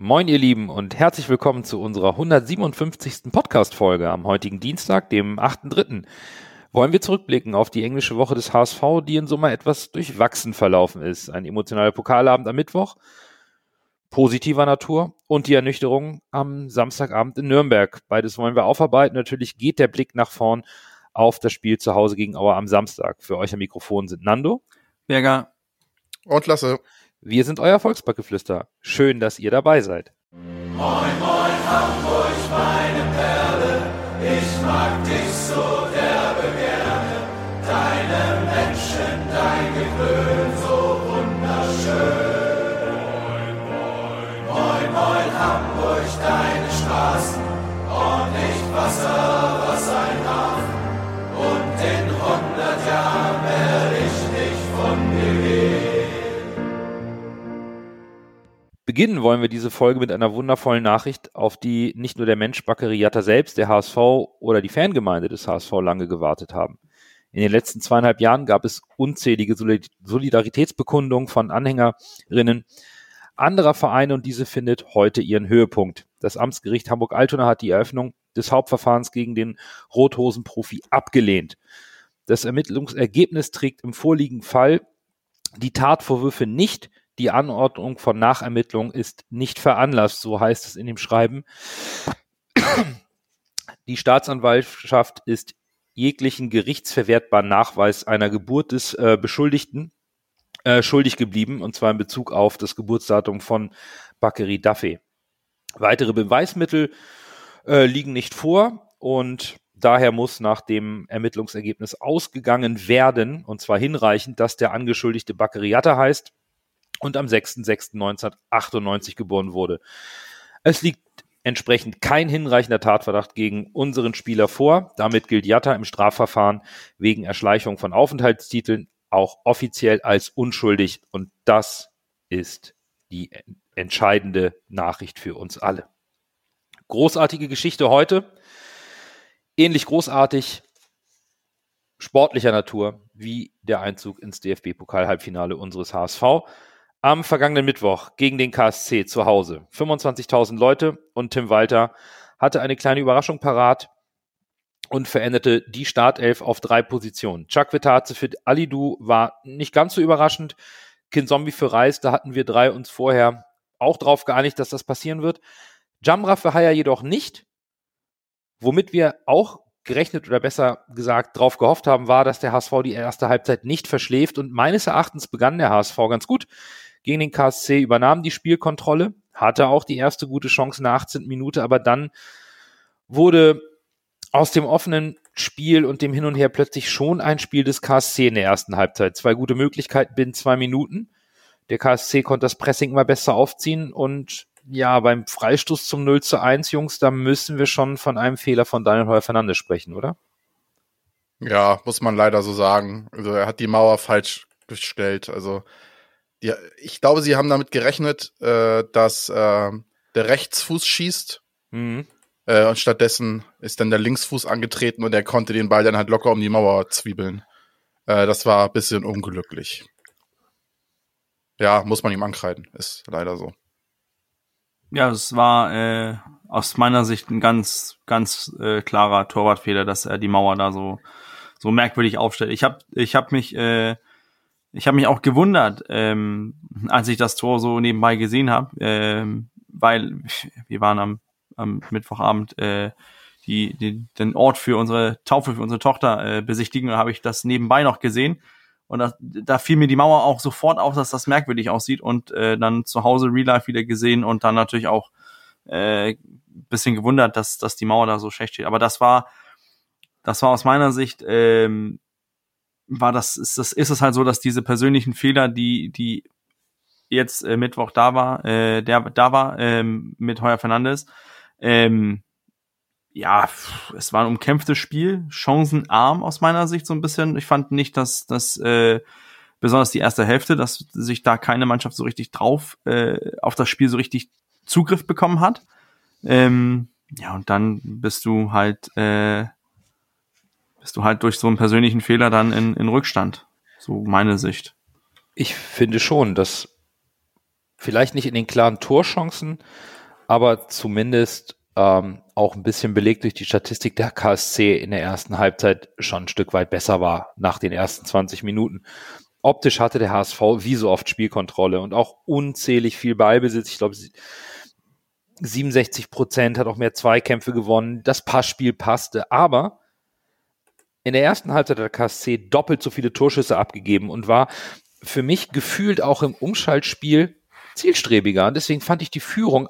Moin, ihr Lieben, und herzlich willkommen zu unserer 157. Podcast-Folge am heutigen Dienstag, dem 8.3. Wollen wir zurückblicken auf die englische Woche des HSV, die in Summe etwas durchwachsen verlaufen ist. Ein emotionaler Pokalabend am Mittwoch, positiver Natur und die Ernüchterung am Samstagabend in Nürnberg. Beides wollen wir aufarbeiten. Natürlich geht der Blick nach vorn auf das Spiel zu Hause gegen Auer am Samstag. Für euch am Mikrofon sind Nando. Berger. Und Lasse. Wir sind euer Volksbackgeflüster. Schön, dass ihr dabei seid. Moin, moin, Hamburg, meine Perle, ich mag dich so derbe gerne. Deine Menschen, dein Gewöhn, so wunderschön. Moin, moin, moin, moin, Hamburg, deine Straßen, ordentlich Wasser, Beginnen wollen wir diese Folge mit einer wundervollen Nachricht, auf die nicht nur der Mensch Baccariata selbst, der HSV oder die Fangemeinde des HSV lange gewartet haben. In den letzten zweieinhalb Jahren gab es unzählige Solidaritätsbekundungen von Anhängerinnen anderer Vereine und diese findet heute ihren Höhepunkt. Das Amtsgericht Hamburg-Altona hat die Eröffnung des Hauptverfahrens gegen den Rothosen-Profi abgelehnt. Das Ermittlungsergebnis trägt im vorliegenden Fall die Tatvorwürfe nicht, die Anordnung von Nachermittlung ist nicht veranlasst, so heißt es in dem Schreiben. Die Staatsanwaltschaft ist jeglichen gerichtsverwertbaren Nachweis einer Geburt des äh, Beschuldigten äh, schuldig geblieben, und zwar in Bezug auf das Geburtsdatum von Bakary Duffy. Weitere Beweismittel äh, liegen nicht vor und daher muss nach dem Ermittlungsergebnis ausgegangen werden, und zwar hinreichend, dass der Angeschuldigte Bakary Yatta heißt und am 6.6.1998 geboren wurde. Es liegt entsprechend kein hinreichender Tatverdacht gegen unseren Spieler vor. Damit gilt Jatta im Strafverfahren wegen Erschleichung von Aufenthaltstiteln auch offiziell als unschuldig und das ist die entscheidende Nachricht für uns alle. Großartige Geschichte heute. Ähnlich großartig sportlicher Natur wie der Einzug ins DFB-Pokal-Halbfinale unseres HSV am vergangenen Mittwoch gegen den KSC zu Hause. 25.000 Leute und Tim Walter hatte eine kleine Überraschung parat und veränderte die Startelf auf drei Positionen. Chuck Vitaze für Alidu war nicht ganz so überraschend. Kinzombie für Reis, da hatten wir drei uns vorher auch drauf geeinigt, dass das passieren wird. Jamra für Haya jedoch nicht. Womit wir auch gerechnet oder besser gesagt drauf gehofft haben, war, dass der HSV die erste Halbzeit nicht verschläft und meines Erachtens begann der HSV ganz gut gegen den KSC, übernahm die Spielkontrolle, hatte auch die erste gute Chance der 18. Minute, aber dann wurde aus dem offenen Spiel und dem Hin und Her plötzlich schon ein Spiel des KSC in der ersten Halbzeit. Zwei gute Möglichkeiten binnen zwei Minuten. Der KSC konnte das Pressing immer besser aufziehen und ja, beim Freistoß zum 0 zu 1, Jungs, da müssen wir schon von einem Fehler von Daniel Heuer Fernandes sprechen, oder? Ja, muss man leider so sagen. Also er hat die Mauer falsch gestellt. Also die, ich glaube, sie haben damit gerechnet, äh, dass äh, der Rechtsfuß schießt. Mhm. Äh, und stattdessen ist dann der Linksfuß angetreten und er konnte den Ball dann halt locker um die Mauer zwiebeln. Äh, das war ein bisschen unglücklich. Ja, muss man ihm ankreiden. Ist leider so. Ja, es war äh, aus meiner Sicht ein ganz, ganz äh, klarer Torwartfehler, dass er die Mauer da so, so merkwürdig aufstellt. Ich habe ich hab mich äh, ich habe mich auch gewundert, ähm, als ich das Tor so nebenbei gesehen habe, ähm, weil wir waren am, am Mittwochabend äh, die, die, den Ort für unsere Taufe für unsere Tochter äh, besichtigen, da habe ich das nebenbei noch gesehen. Und da, da fiel mir die Mauer auch sofort auf, dass das merkwürdig aussieht und äh, dann zu Hause Real Life wieder gesehen und dann natürlich auch äh, bisschen gewundert, dass, dass die Mauer da so schlecht steht. Aber das war, das war aus meiner Sicht ähm, war das, ist das, ist es halt so, dass diese persönlichen Fehler, die, die jetzt äh, Mittwoch da war, äh, der da war, ähm, mit Heuer Fernandes, ähm, ja, es war ein umkämpftes Spiel, chancenarm aus meiner Sicht so ein bisschen. Ich fand nicht, dass dass äh, besonders die erste Hälfte, dass sich da keine Mannschaft so richtig drauf äh, auf das Spiel so richtig Zugriff bekommen hat. Ähm, ja, und dann bist du halt äh, bist du halt durch so einen persönlichen Fehler dann in, in Rückstand. So meine Sicht. Ich finde schon, dass vielleicht nicht in den klaren Torchancen, aber zumindest ähm, auch ein bisschen belegt durch die Statistik der KSC in der ersten Halbzeit schon ein Stück weit besser war nach den ersten 20 Minuten. Optisch hatte der HSV wie so oft Spielkontrolle und auch unzählig viel Ballbesitz. Ich glaube, 67 Prozent hat auch mehr Zweikämpfe gewonnen. Das Passspiel passte, aber in der ersten Halbzeit der KSC doppelt so viele Torschüsse abgegeben und war für mich gefühlt auch im Umschaltspiel zielstrebiger. Deswegen fand ich die Führung,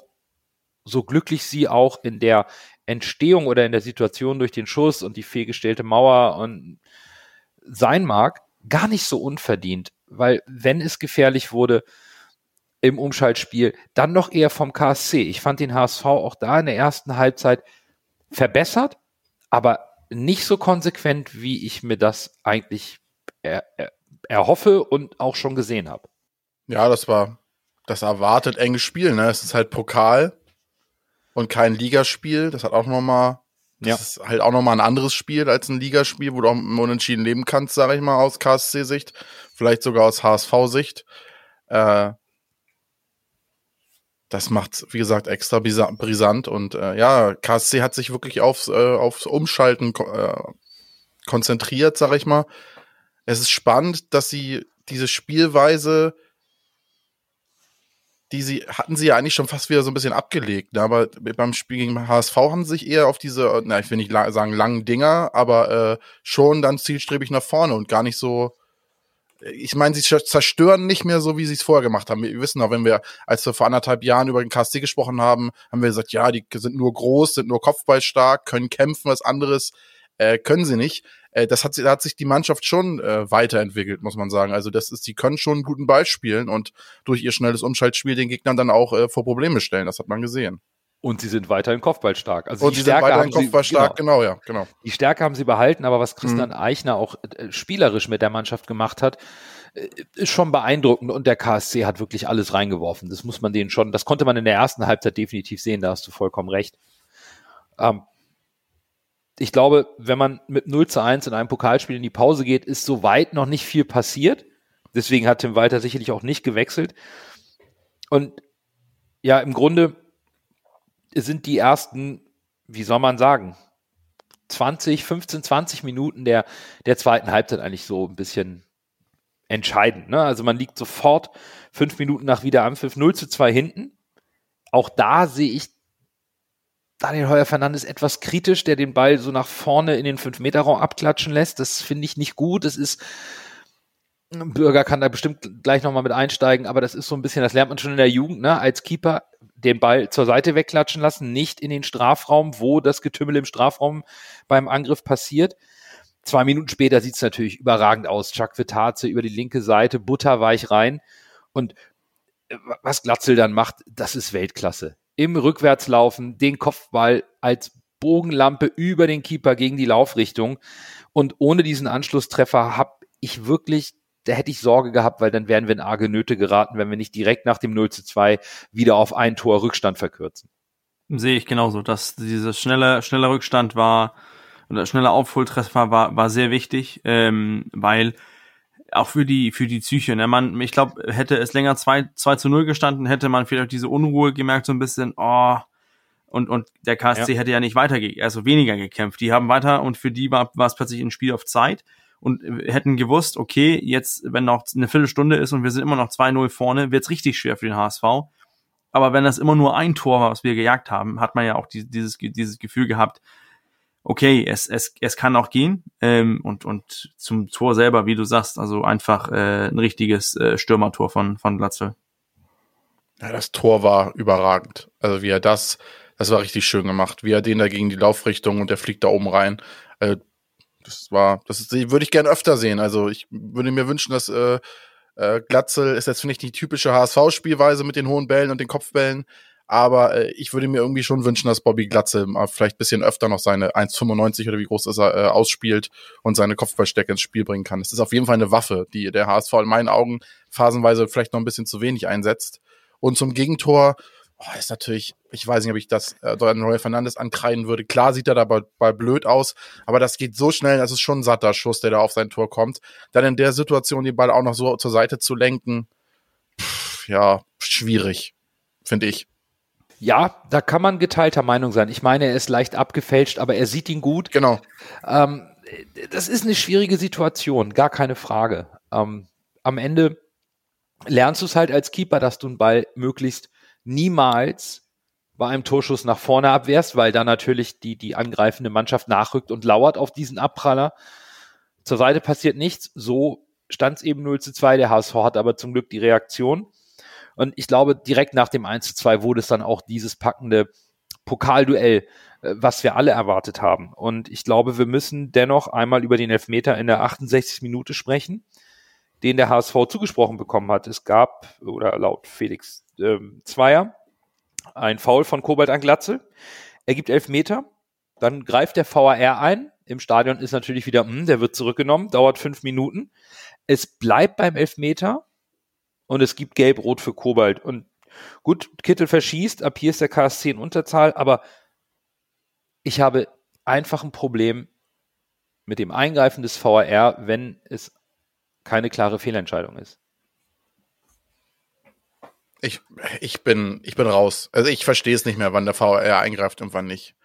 so glücklich sie auch in der Entstehung oder in der Situation durch den Schuss und die fehlgestellte Mauer und sein mag, gar nicht so unverdient. Weil wenn es gefährlich wurde im Umschaltspiel, dann noch eher vom KSC. Ich fand den HSV auch da in der ersten Halbzeit verbessert, aber nicht so konsequent, wie ich mir das eigentlich er, er, erhoffe und auch schon gesehen habe. Ja, das war das erwartet enges Spiel. Ne? Es ist halt Pokal und kein Ligaspiel. Das hat auch noch mal das ja. ist halt auch noch mal ein anderes Spiel als ein Ligaspiel, wo du auch unentschieden leben kannst, sage ich mal, aus KSC-Sicht. Vielleicht sogar aus HSV-Sicht. Äh, das macht, wie gesagt, extra brisant. Und äh, ja, KSC hat sich wirklich aufs, äh, aufs Umschalten äh, konzentriert, sag ich mal. Es ist spannend, dass sie diese Spielweise, die sie, hatten sie ja eigentlich schon fast wieder so ein bisschen abgelegt. Ne? Aber beim Spiel gegen HSV haben sie sich eher auf diese, na, ich will nicht sagen langen Dinger, aber äh, schon dann zielstrebig nach vorne und gar nicht so ich meine, sie zerstören nicht mehr so, wie sie es vorher gemacht haben. Wir wissen auch, wenn wir, als wir vor anderthalb Jahren über den KSC gesprochen haben, haben wir gesagt, ja, die sind nur groß, sind nur kopfballstark, können kämpfen, was anderes äh, können sie nicht. Äh, das hat, da hat sich die Mannschaft schon äh, weiterentwickelt, muss man sagen. Also das ist, die können schon einen guten Ball spielen und durch ihr schnelles Umschaltspiel den Gegnern dann auch äh, vor Probleme stellen. Das hat man gesehen. Und sie sind weiterhin Kopfballstark. Also und die sie Stärke sind weiterhin Kopfballstark, genau. genau, ja, genau. Die Stärke haben sie behalten, aber was Christian mhm. Eichner auch äh, spielerisch mit der Mannschaft gemacht hat, äh, ist schon beeindruckend und der KSC hat wirklich alles reingeworfen. Das muss man denen schon, das konnte man in der ersten Halbzeit definitiv sehen, da hast du vollkommen recht. Ähm, ich glaube, wenn man mit 0 zu 1 in einem Pokalspiel in die Pause geht, ist soweit noch nicht viel passiert. Deswegen hat Tim Walter sicherlich auch nicht gewechselt. Und ja, im Grunde sind die ersten, wie soll man sagen, 20, 15, 20 Minuten der, der zweiten Halbzeit eigentlich so ein bisschen entscheidend. Ne? Also man liegt sofort fünf Minuten nach Wiederanpfiff 0 zu 2 hinten. Auch da sehe ich Daniel Heuer Fernandes etwas kritisch, der den Ball so nach vorne in den 5-Meter-Raum abklatschen lässt. Das finde ich nicht gut. Das ist, Bürger kann da bestimmt gleich nochmal mit einsteigen, aber das ist so ein bisschen, das lernt man schon in der Jugend, ne? Als Keeper den Ball zur Seite wegklatschen lassen, nicht in den Strafraum, wo das Getümmel im Strafraum beim Angriff passiert. Zwei Minuten später sieht es natürlich überragend aus. Chuck Vitaze über die linke Seite, butterweich rein. Und äh, was Glatzel dann macht, das ist Weltklasse im Rückwärtslaufen den Kopfball als Bogenlampe über den Keeper gegen die Laufrichtung. Und ohne diesen Anschlusstreffer habe ich wirklich, da hätte ich Sorge gehabt, weil dann wären wir in arge Nöte geraten, wenn wir nicht direkt nach dem 0 zu 2 wieder auf ein Tor Rückstand verkürzen. Sehe ich genauso, dass dieser schnelle, schnelle Rückstand war, oder schnelle Aufholtreffer war, war sehr wichtig, ähm, weil auch für die, für die Psyche. Ne? Man, ich glaube, hätte es länger 2, 2 zu 0 gestanden, hätte man vielleicht diese Unruhe gemerkt, so ein bisschen, oh, und, und der KSC ja. hätte ja nicht weiter, also weniger gekämpft. Die haben weiter und für die war, war es plötzlich ein Spiel auf Zeit und hätten gewusst, okay, jetzt, wenn noch eine Viertelstunde ist und wir sind immer noch 2-0 vorne, wird's richtig schwer für den HSV. Aber wenn das immer nur ein Tor war, was wir gejagt haben, hat man ja auch dieses, dieses Gefühl gehabt, okay, es, es, es kann auch gehen. Ähm, und, und zum Tor selber, wie du sagst, also einfach äh, ein richtiges äh, Stürmertor von, von Glatzel. Ja, das Tor war überragend. Also wie er das, das war richtig schön gemacht. Wie er den da gegen die Laufrichtung und der fliegt da oben rein. Also, das war, das ist, würde ich gerne öfter sehen. Also ich würde mir wünschen, dass äh, äh, Glatzel ist jetzt, finde ich, die typische HSV-Spielweise mit den hohen Bällen und den Kopfbällen. Aber äh, ich würde mir irgendwie schon wünschen, dass Bobby Glatze mal vielleicht bisschen öfter noch seine 1,95 oder wie groß ist er äh, ausspielt und seine Kopfballstecke ins Spiel bringen kann. Es ist auf jeden Fall eine Waffe, die der HSV in meinen Augen phasenweise vielleicht noch ein bisschen zu wenig einsetzt. Und zum Gegentor, oh, ist natürlich, ich weiß nicht, ob ich das äh, Roy Fernandes ankreiden würde. Klar sieht er dabei bei blöd aus, aber das geht so schnell, das ist schon ein satter Schuss, der da auf sein Tor kommt. Dann in der Situation den Ball auch noch so zur Seite zu lenken, ja, schwierig, finde ich. Ja, da kann man geteilter Meinung sein. Ich meine, er ist leicht abgefälscht, aber er sieht ihn gut. Genau. Ähm, das ist eine schwierige Situation, gar keine Frage. Ähm, am Ende lernst du es halt als Keeper, dass du einen Ball möglichst niemals bei einem Torschuss nach vorne abwehrst, weil da natürlich die, die angreifende Mannschaft nachrückt und lauert auf diesen Abpraller. Zur Seite passiert nichts. So stand es eben 0 zu 2. Der HSV hat aber zum Glück die Reaktion. Und ich glaube, direkt nach dem 1 zu 2 wurde es dann auch dieses packende Pokalduell, äh, was wir alle erwartet haben. Und ich glaube, wir müssen dennoch einmal über den Elfmeter in der 68. Minute sprechen, den der HSV zugesprochen bekommen hat. Es gab, oder laut Felix ähm, Zweier, ein Foul von Kobalt an Glatzel. Er gibt Elfmeter. Dann greift der VAR ein. Im Stadion ist natürlich wieder, mh, hm, der wird zurückgenommen, dauert fünf Minuten. Es bleibt beim Elfmeter und es gibt Gelb-Rot für Kobalt. Und gut, Kittel verschießt, ab hier ist der KSC in Unterzahl, aber ich habe einfach ein Problem mit dem Eingreifen des VAR, wenn es keine klare Fehlentscheidung ist. Ich, ich, bin, ich bin raus. Also ich verstehe es nicht mehr, wann der VAR eingreift und wann nicht.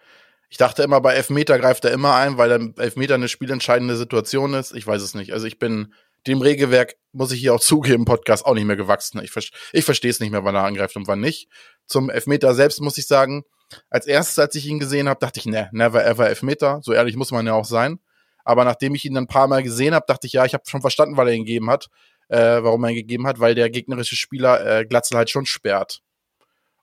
Ich dachte immer, bei Elfmeter greift er immer ein, weil der Elfmeter eine spielentscheidende Situation ist. Ich weiß es nicht. Also ich bin dem Regelwerk, muss ich hier auch zugeben, Podcast auch nicht mehr gewachsen. Ich, ich verstehe es nicht mehr, wann er angreift und wann nicht. Zum Elfmeter selbst muss ich sagen, als erstes, als ich ihn gesehen habe, dachte ich, ne, never ever Elfmeter. So ehrlich muss man ja auch sein. Aber nachdem ich ihn dann ein paar Mal gesehen habe, dachte ich, ja, ich habe schon verstanden, weil er ihn gegeben hat, äh, warum er ihn gegeben hat, weil der gegnerische Spieler äh, Glatzel halt schon sperrt.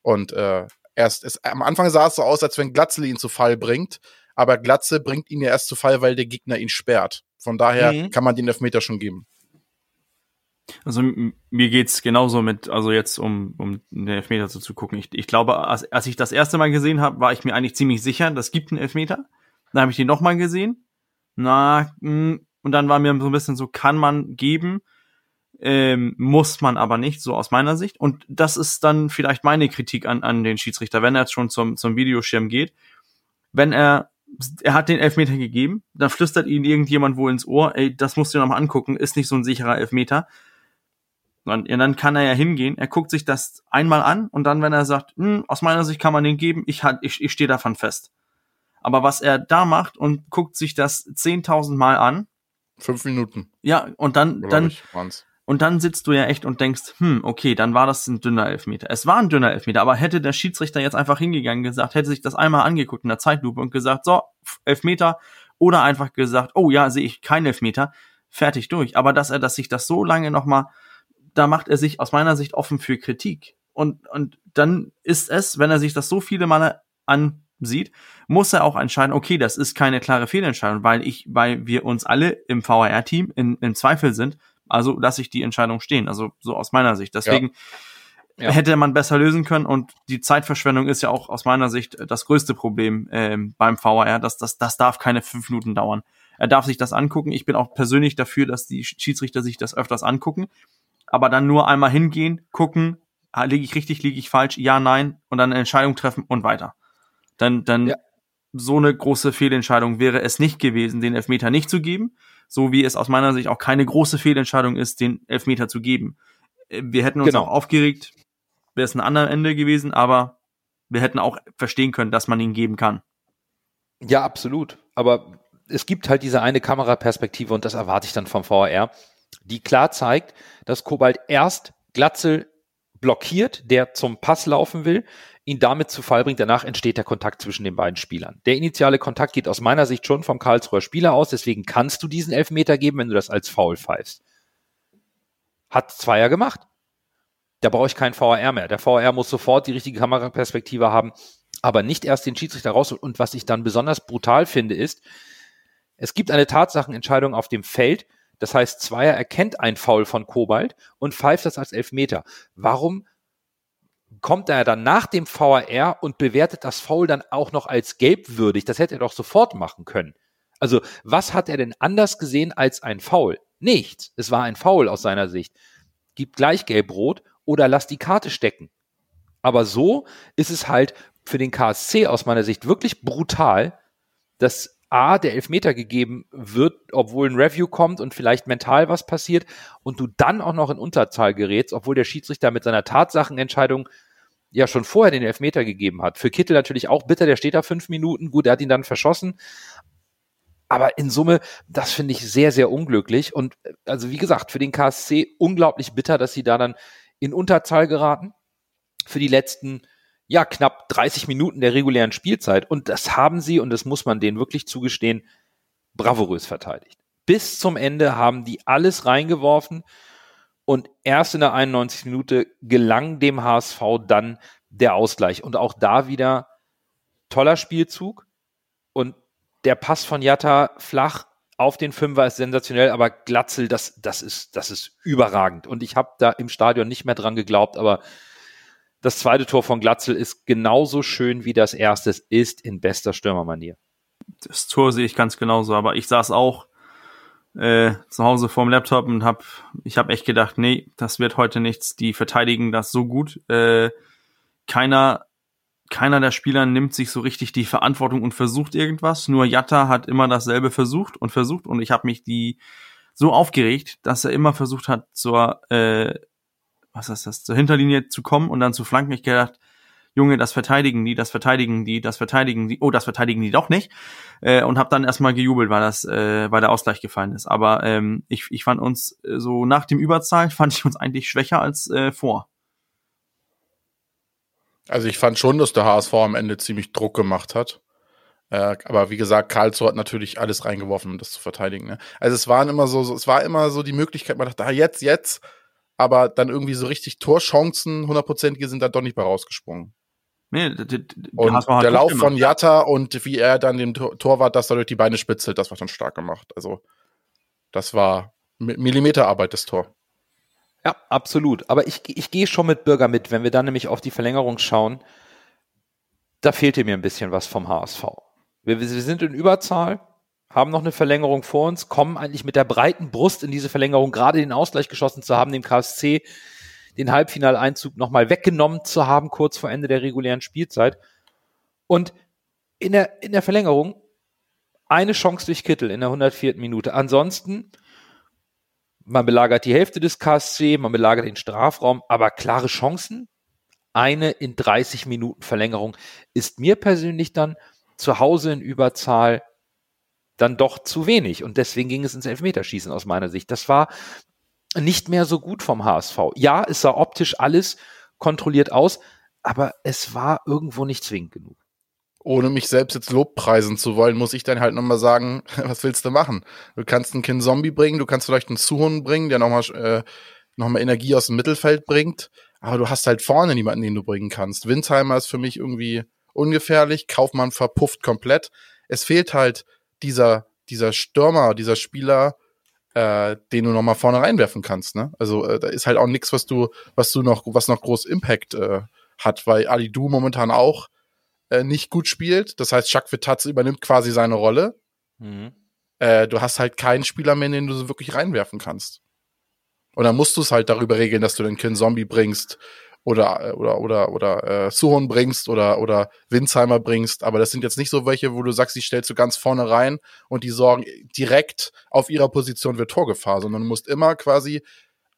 Und äh, erst ist, am Anfang sah es so aus, als wenn Glatzel ihn zu Fall bringt, aber Glatze bringt ihn ja erst zu Fall, weil der Gegner ihn sperrt. Von daher mhm. kann man den Elfmeter schon geben. Also mir geht's genauso mit, also jetzt um, um den Elfmeter so zu gucken. Ich, ich glaube, als, als ich das erste Mal gesehen habe, war ich mir eigentlich ziemlich sicher, das gibt einen Elfmeter. Dann habe ich den nochmal gesehen. Na, mh, hm, und dann war mir so ein bisschen so, kann man geben, ähm, muss man aber nicht, so aus meiner Sicht. Und das ist dann vielleicht meine Kritik an, an den Schiedsrichter, wenn er jetzt schon zum, zum Videoschirm geht. Wenn er er hat den Elfmeter gegeben, dann flüstert ihn irgendjemand wohl ins Ohr, ey, das musst du dir nochmal angucken, ist nicht so ein sicherer Elfmeter. Und dann kann er ja hingehen, er guckt sich das einmal an und dann, wenn er sagt, hm, aus meiner Sicht kann man den geben, ich, ich, ich stehe davon fest. Aber was er da macht und guckt sich das 10.000 Mal an. Fünf Minuten. Ja, und dann, dann, und dann sitzt du ja echt und denkst, hm, okay, dann war das ein dünner Elfmeter. Es war ein dünner Elfmeter, aber hätte der Schiedsrichter jetzt einfach hingegangen gesagt, hätte sich das einmal angeguckt in der Zeitlupe und gesagt, so, Elfmeter, oder einfach gesagt, oh ja, sehe ich kein Elfmeter, fertig durch. Aber dass er das sich das so lange nochmal, da macht er sich aus meiner Sicht offen für Kritik. Und, und dann ist es, wenn er sich das so viele Male ansieht, muss er auch entscheiden, okay, das ist keine klare Fehlentscheidung, weil ich, weil wir uns alle im VAR-Team in, im Zweifel sind, also lasse ich die Entscheidung stehen. Also so aus meiner Sicht. Deswegen ja. Ja. hätte man besser lösen können und die Zeitverschwendung ist ja auch aus meiner Sicht das größte Problem ähm, beim VAR. Das, das, das darf keine fünf Minuten dauern. Er darf sich das angucken. Ich bin auch persönlich dafür, dass die Schiedsrichter sich das öfters angucken. Aber dann nur einmal hingehen, gucken, liege ich richtig, liege ich falsch, ja, nein, und dann eine Entscheidung treffen und weiter. Dann, dann ja. so eine große Fehlentscheidung wäre es nicht gewesen, den Elfmeter nicht zu geben so wie es aus meiner Sicht auch keine große Fehlentscheidung ist, den Elfmeter zu geben. Äh, wir hätten uns genau. auch aufgeregt, wäre es ein anderes Ende gewesen, aber wir hätten auch verstehen können, dass man ihn geben kann. Ja, absolut. Aber es gibt halt diese eine Kameraperspektive und das erwarte ich dann vom VR, die klar zeigt, dass Kobalt erst Glatzel blockiert, der zum Pass laufen will, ihn damit zu Fall bringt. Danach entsteht der Kontakt zwischen den beiden Spielern. Der initiale Kontakt geht aus meiner Sicht schon vom Karlsruher Spieler aus, deswegen kannst du diesen Elfmeter geben, wenn du das als Foul pfeifst. Hat Zweier gemacht. Da brauche ich keinen VAR mehr. Der VAR muss sofort die richtige Kameraperspektive haben, aber nicht erst den Schiedsrichter raus. Und was ich dann besonders brutal finde, ist, es gibt eine Tatsachenentscheidung auf dem Feld. Das heißt, Zweier erkennt ein Foul von Kobalt und pfeift das als Elfmeter. Warum kommt er dann nach dem VAR und bewertet das Foul dann auch noch als gelbwürdig. Das hätte er doch sofort machen können. Also, was hat er denn anders gesehen als ein Foul? Nichts. Es war ein Foul aus seiner Sicht. Gib gleich gelb-rot oder lass die Karte stecken. Aber so ist es halt für den KSC aus meiner Sicht wirklich brutal, dass A, der Elfmeter gegeben wird, obwohl ein Review kommt und vielleicht mental was passiert und du dann auch noch in Unterzahl gerätst, obwohl der Schiedsrichter mit seiner Tatsachenentscheidung ja schon vorher den Elfmeter gegeben hat. Für Kittel natürlich auch bitter, der steht da fünf Minuten, gut, er hat ihn dann verschossen. Aber in Summe, das finde ich sehr, sehr unglücklich. Und also wie gesagt, für den KSC unglaublich bitter, dass sie da dann in Unterzahl geraten. Für die letzten, ja, knapp 30 Minuten der regulären Spielzeit. Und das haben sie, und das muss man denen wirklich zugestehen, bravourös verteidigt. Bis zum Ende haben die alles reingeworfen. Und erst in der 91. Minute gelang dem HSV dann der Ausgleich. Und auch da wieder toller Spielzug. Und der Pass von Jatta flach auf den Fünfer ist sensationell, aber Glatzel, das, das ist, das ist überragend. Und ich habe da im Stadion nicht mehr dran geglaubt, aber das zweite Tor von Glatzel ist genauso schön wie das erste. Ist in bester Stürmermanier. Das Tor sehe ich ganz genauso, aber ich saß auch äh, zu Hause vorm Laptop und hab, ich habe echt gedacht, nee, das wird heute nichts. Die verteidigen das so gut. Äh, keiner, keiner der Spieler nimmt sich so richtig die Verantwortung und versucht irgendwas. Nur Jatta hat immer dasselbe versucht und versucht und ich habe mich die so aufgeregt, dass er immer versucht hat zur, äh, was ist das, zur Hinterlinie zu kommen und dann zu flanken. Ich gedacht, Junge, das verteidigen die, das verteidigen die, das verteidigen die, oh, das verteidigen die doch nicht. Äh, und habe dann erstmal gejubelt, weil das, äh, weil der Ausgleich gefallen ist. Aber ähm, ich, ich fand uns äh, so nach dem Überzahl fand ich uns eigentlich schwächer als äh, vor. Also ich fand schon, dass der HSV am Ende ziemlich Druck gemacht hat. Äh, aber wie gesagt, Karlsruhe hat natürlich alles reingeworfen, um das zu verteidigen. Ne? Also es waren immer so, so, es war immer so die Möglichkeit, man dachte, ah, jetzt, jetzt, aber dann irgendwie so richtig Torchancen, hundertprozentige sind da doch nicht bei rausgesprungen. Nee, und der Lauf von Jatta und wie er dann dem Torwart das da durch die Beine spitzelt, das war schon stark gemacht. Also das war Millimeterarbeit, das Tor. Ja, absolut. Aber ich, ich gehe schon mit Bürger mit, wenn wir dann nämlich auf die Verlängerung schauen. Da fehlte mir ein bisschen was vom HSV. Wir, wir sind in Überzahl, haben noch eine Verlängerung vor uns, kommen eigentlich mit der breiten Brust in diese Verlängerung, gerade den Ausgleich geschossen zu haben, dem KSC den Halbfinaleinzug nochmal weggenommen zu haben, kurz vor Ende der regulären Spielzeit. Und in der, in der Verlängerung eine Chance durch Kittel in der 104. Minute. Ansonsten, man belagert die Hälfte des KSC, man belagert den Strafraum, aber klare Chancen. Eine in 30 Minuten Verlängerung ist mir persönlich dann zu Hause in Überzahl dann doch zu wenig. Und deswegen ging es ins Elfmeterschießen aus meiner Sicht. Das war nicht mehr so gut vom HSV. Ja, es sah optisch alles kontrolliert aus, aber es war irgendwo nicht zwingend genug. Ohne mich selbst jetzt Lobpreisen zu wollen, muss ich dann halt nochmal sagen, was willst du machen? Du kannst einen Kind Zombie bringen, du kannst vielleicht einen Suhun bringen, der nochmal äh, noch Energie aus dem Mittelfeld bringt, aber du hast halt vorne niemanden, den du bringen kannst. Windheimer ist für mich irgendwie ungefährlich, Kaufmann verpufft komplett. Es fehlt halt dieser, dieser Stürmer, dieser Spieler, äh, den du noch mal vorne reinwerfen kannst. Ne? Also äh, da ist halt auch nichts, was du, was du noch, was noch groß Impact äh, hat, weil Ali Du momentan auch äh, nicht gut spielt. Das heißt, Jacques Vitatze übernimmt quasi seine Rolle. Mhm. Äh, du hast halt keinen Spieler mehr, den du so wirklich reinwerfen kannst. Und dann musst du es halt darüber regeln, dass du den Kin Zombie bringst oder oder oder oder äh, Suhon bringst oder oder Winsheimer bringst, aber das sind jetzt nicht so welche, wo du sagst, die stellst du ganz vorne rein und die sorgen direkt auf ihrer Position für Torgefahr, sondern du musst immer quasi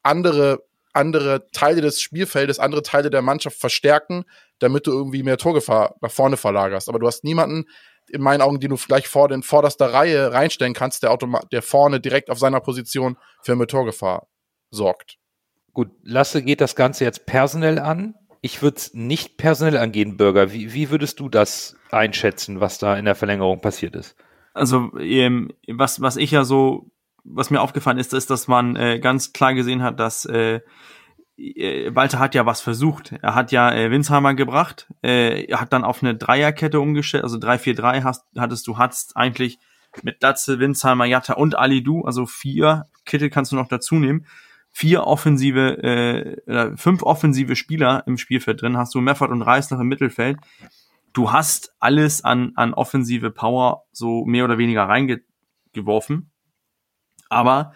andere andere Teile des Spielfeldes, andere Teile der Mannschaft verstärken, damit du irgendwie mehr Torgefahr nach vorne verlagerst. Aber du hast niemanden, in meinen Augen, den du vielleicht vor den vorderster Reihe reinstellen kannst, der, automat der vorne direkt auf seiner Position für mehr Torgefahr sorgt. Gut, Lasse geht das Ganze jetzt personell an. Ich würde es nicht personell angehen, Bürger. Wie, wie würdest du das einschätzen, was da in der Verlängerung passiert ist? Also, ähm, was, was ich ja so, was mir aufgefallen ist, ist, dass man äh, ganz klar gesehen hat, dass äh, äh Walter hat ja was versucht. Er hat ja äh, Winsheimer gebracht, äh, hat dann auf eine Dreierkette umgestellt, also 3-4-3 hast, hattest du, hattest eigentlich mit Latze, Winsheimer, Jatta und Ali Du, also vier Kittel kannst du noch dazu nehmen vier offensive, äh, fünf offensive Spieler im Spielfeld drin, hast du Meffert und Reis noch im Mittelfeld. Du hast alles an, an offensive Power so mehr oder weniger reingeworfen. Aber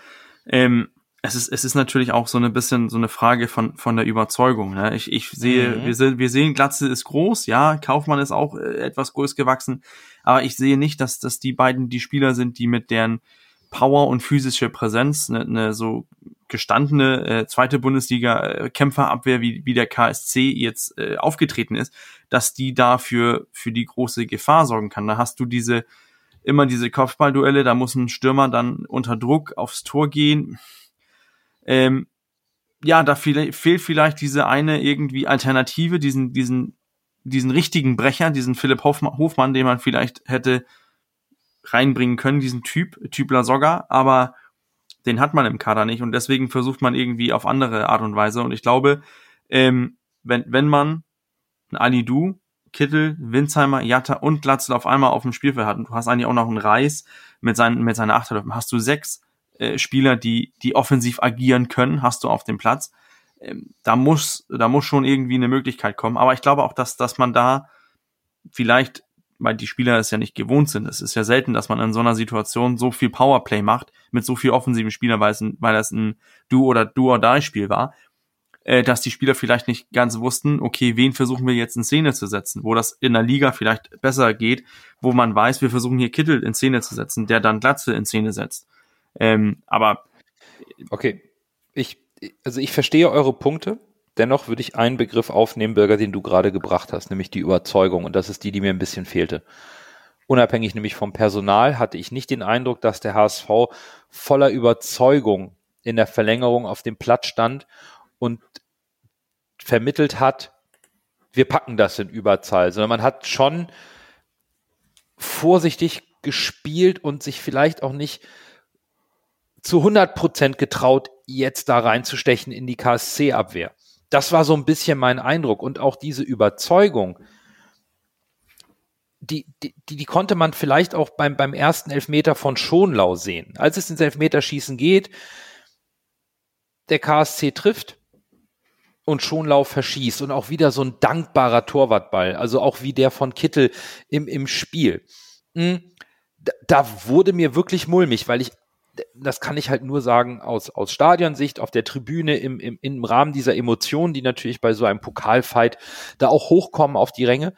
ähm, es ist, es ist natürlich auch so ein bisschen so eine Frage von, von der Überzeugung. Ne? Ich, ich sehe, Mhm. wir, sehen, wir sehen, Glatze ist groß, ja, Kaufmann ist auch äh, etwas groß gewachsen, aber ich sehe nicht, dass, dass die beiden die Spieler sind, die mit deren Power und physische Präsenz eine, eine so gestandene äh, zweite Bundesliga-Kämpferabwehr, wie, wie der KSC jetzt äh, aufgetreten ist, dass die dafür für die große Gefahr sorgen kann. Da hast du diese immer diese Kopfballduelle, da muss ein Stürmer dann unter Druck aufs Tor gehen. Ähm, ja, da fehl, fehlt vielleicht diese eine irgendwie Alternative, diesen, diesen, diesen richtigen Brecher, diesen Philipp Hofmann, Hofmann, den man vielleicht hätte reinbringen können, diesen Typ, Typ Lasogga, aber den hat man im Kader nicht und deswegen versucht man irgendwie auf andere Art und Weise und ich glaube, ähm, wenn, wenn man Ali Du, Kittel, Winsheimer, Jatta und Glatzel auf einmal auf dem Spielfeld hat und du hast eigentlich auch noch einen Reis mit, seinen, mit seiner Achterlöwen, hast du sechs äh, Spieler, die, die offensiv agieren können, hast du auf dem Platz. Ähm, da muss, da muss schon irgendwie eine Möglichkeit kommen. Aber ich glaube auch, dass, dass man da vielleicht, weil die Spieler es ja nicht gewohnt sind, es ist ja selten, dass man in so einer Situation so viel Powerplay macht mit so viel offensiven Spielern, weil weil das ein Do- oder Do-or-Die-Spiel war, äh, dass die Spieler vielleicht nicht ganz wussten, okay, wen versuchen wir jetzt in Szene zu setzen, wo das in der Liga vielleicht besser geht, wo man weiß, wir versuchen hier Kittel in Szene zu setzen, der dann Glatze in Szene setzt. Ähm, aber Okay. Ich, also ich verstehe eure Punkte. Dennoch würde ich einen Begriff aufnehmen, Bürger, den du gerade gebracht hast, nämlich die Überzeugung. Und das ist die, die mir ein bisschen fehlte. Unabhängig nämlich vom Personal hatte ich nicht den Eindruck, dass der HSV voller Überzeugung in der Verlängerung auf dem Platz stand und vermittelt hat, wir packen das in Überzahl, sondern man hat schon vorsichtig gespielt und sich vielleicht auch nicht zu 100 Prozent getraut, jetzt da reinzustechen in die KSC-Abwehr. Das war so ein bisschen mein Eindruck und auch diese Überzeugung, die, die, die, konnte man vielleicht auch beim, beim ersten Elfmeter von Schonlau sehen. Als es ins Elfmeterschießen geht, der KSC trifft und Schonlau verschießt und auch wieder so ein dankbarer Torwartball, also auch wie der von Kittel im, im Spiel. Hm, da wurde mir wirklich mulmig, weil ich das kann ich halt nur sagen aus, aus Stadionsicht, auf der Tribüne, im, im, im Rahmen dieser Emotionen, die natürlich bei so einem Pokalfight da auch hochkommen auf die Ränge.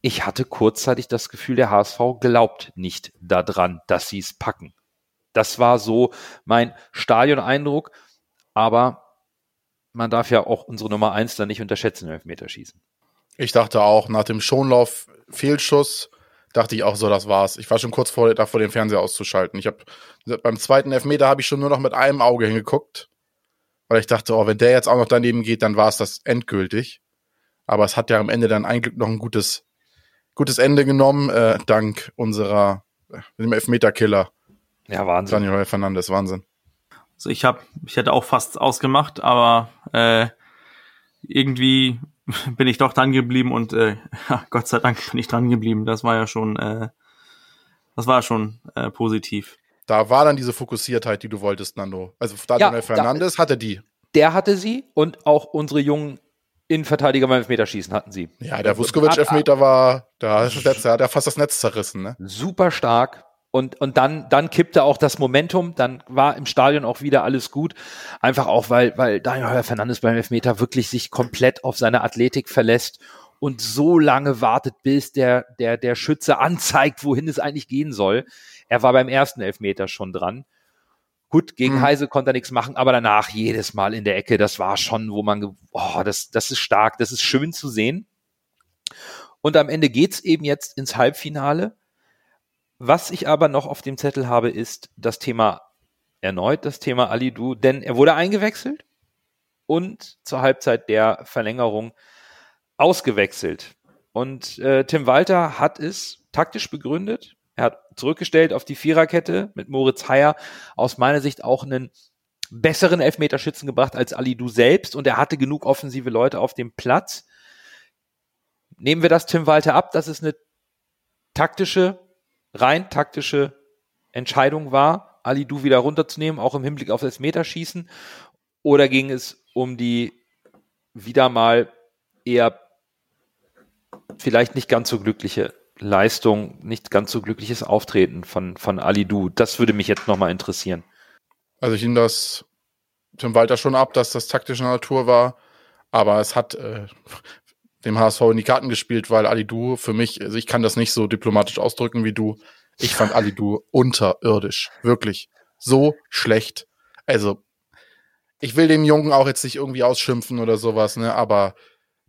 Ich hatte kurzzeitig das Gefühl, der HSV glaubt nicht daran, dass sie es packen. Das war so mein Stadioneindruck, aber man darf ja auch unsere Nummer eins da nicht unterschätzen im Elfmeterschießen. Ich dachte auch, nach dem Schonlauf Fehlschuss, dachte ich auch so, das war's. Ich war schon kurz vor, davor, den Fernseher auszuschalten. Ich habe beim zweiten Elfmeter habe ich schon nur noch mit einem Auge hingeguckt, weil ich dachte, oh, wenn der jetzt auch noch daneben geht, dann war es das endgültig. Aber es hat ja am Ende dann ein Glück noch ein gutes, gutes Ende genommen, äh, dank unserer äh, dem Elfmeter-Killer Ja, Wahnsinn. Daniel Fernandes. Wahnsinn. Also ich habe, ich hätte auch fast ausgemacht, aber äh, irgendwie bin ich doch dran geblieben und äh, Gott sei Dank bin ich dran geblieben. Das war ja schon, äh, das war schon äh, positiv. Da war dann diese Fokussiertheit, die du wolltest, Nando. Also Daniel Ja, Fernandes hatte die. Der hatte sie und auch unsere jungen Innenverteidiger beim Elfmeterschießen hatten sie. Ja, der Vuskovic-Elfmeter war, da hat ja fast das Netz zerrissen, ne? super stark. Und, und dann, dann kippte auch das Momentum, dann war im Stadion auch wieder alles gut. Einfach auch, weil, weil Daniel Fernandes beim Elfmeter wirklich sich komplett auf seine Athletik verlässt und so lange wartet, bis der, der, der Schütze anzeigt, wohin es eigentlich gehen soll. Er war beim ersten Elfmeter schon dran. Gut, gegen Mhm. Heise konnte er nichts machen, aber danach jedes Mal in der Ecke, das war schon, wo man, oh, das, das ist stark, das ist schön zu sehen. Und am Ende geht's eben jetzt ins Halbfinale. Was ich aber noch auf dem Zettel habe, ist das Thema erneut das Thema Alidu, denn er wurde eingewechselt und zur Halbzeit der Verlängerung ausgewechselt. Und äh, Tim Walter hat es taktisch begründet. Er hat zurückgestellt auf die Viererkette mit Moritz Heyer aus meiner Sicht auch einen besseren Elfmeterschützen gebracht als Alidu selbst und er hatte genug offensive Leute auf dem Platz. Nehmen wir das Tim Walter ab, dass es eine taktische, rein taktische Entscheidung war, Ali Du wieder runterzunehmen, auch im Hinblick auf das Meterschießen? Oder ging es um die wieder mal eher vielleicht nicht ganz so glückliche Leistung, nicht ganz so glückliches Auftreten von, von Ali Du? Das würde mich jetzt nochmal interessieren. Also ich nehme das Tim Walter schon ab, dass das taktische Natur war. Aber es hat äh, dem HSV in die Karten gespielt, weil Ali Du für mich, also ich kann das nicht so diplomatisch ausdrücken wie du. Ich fand Ali Du unterirdisch. Wirklich. So schlecht. Also, ich will dem Jungen auch jetzt nicht irgendwie ausschimpfen oder sowas, ne, aber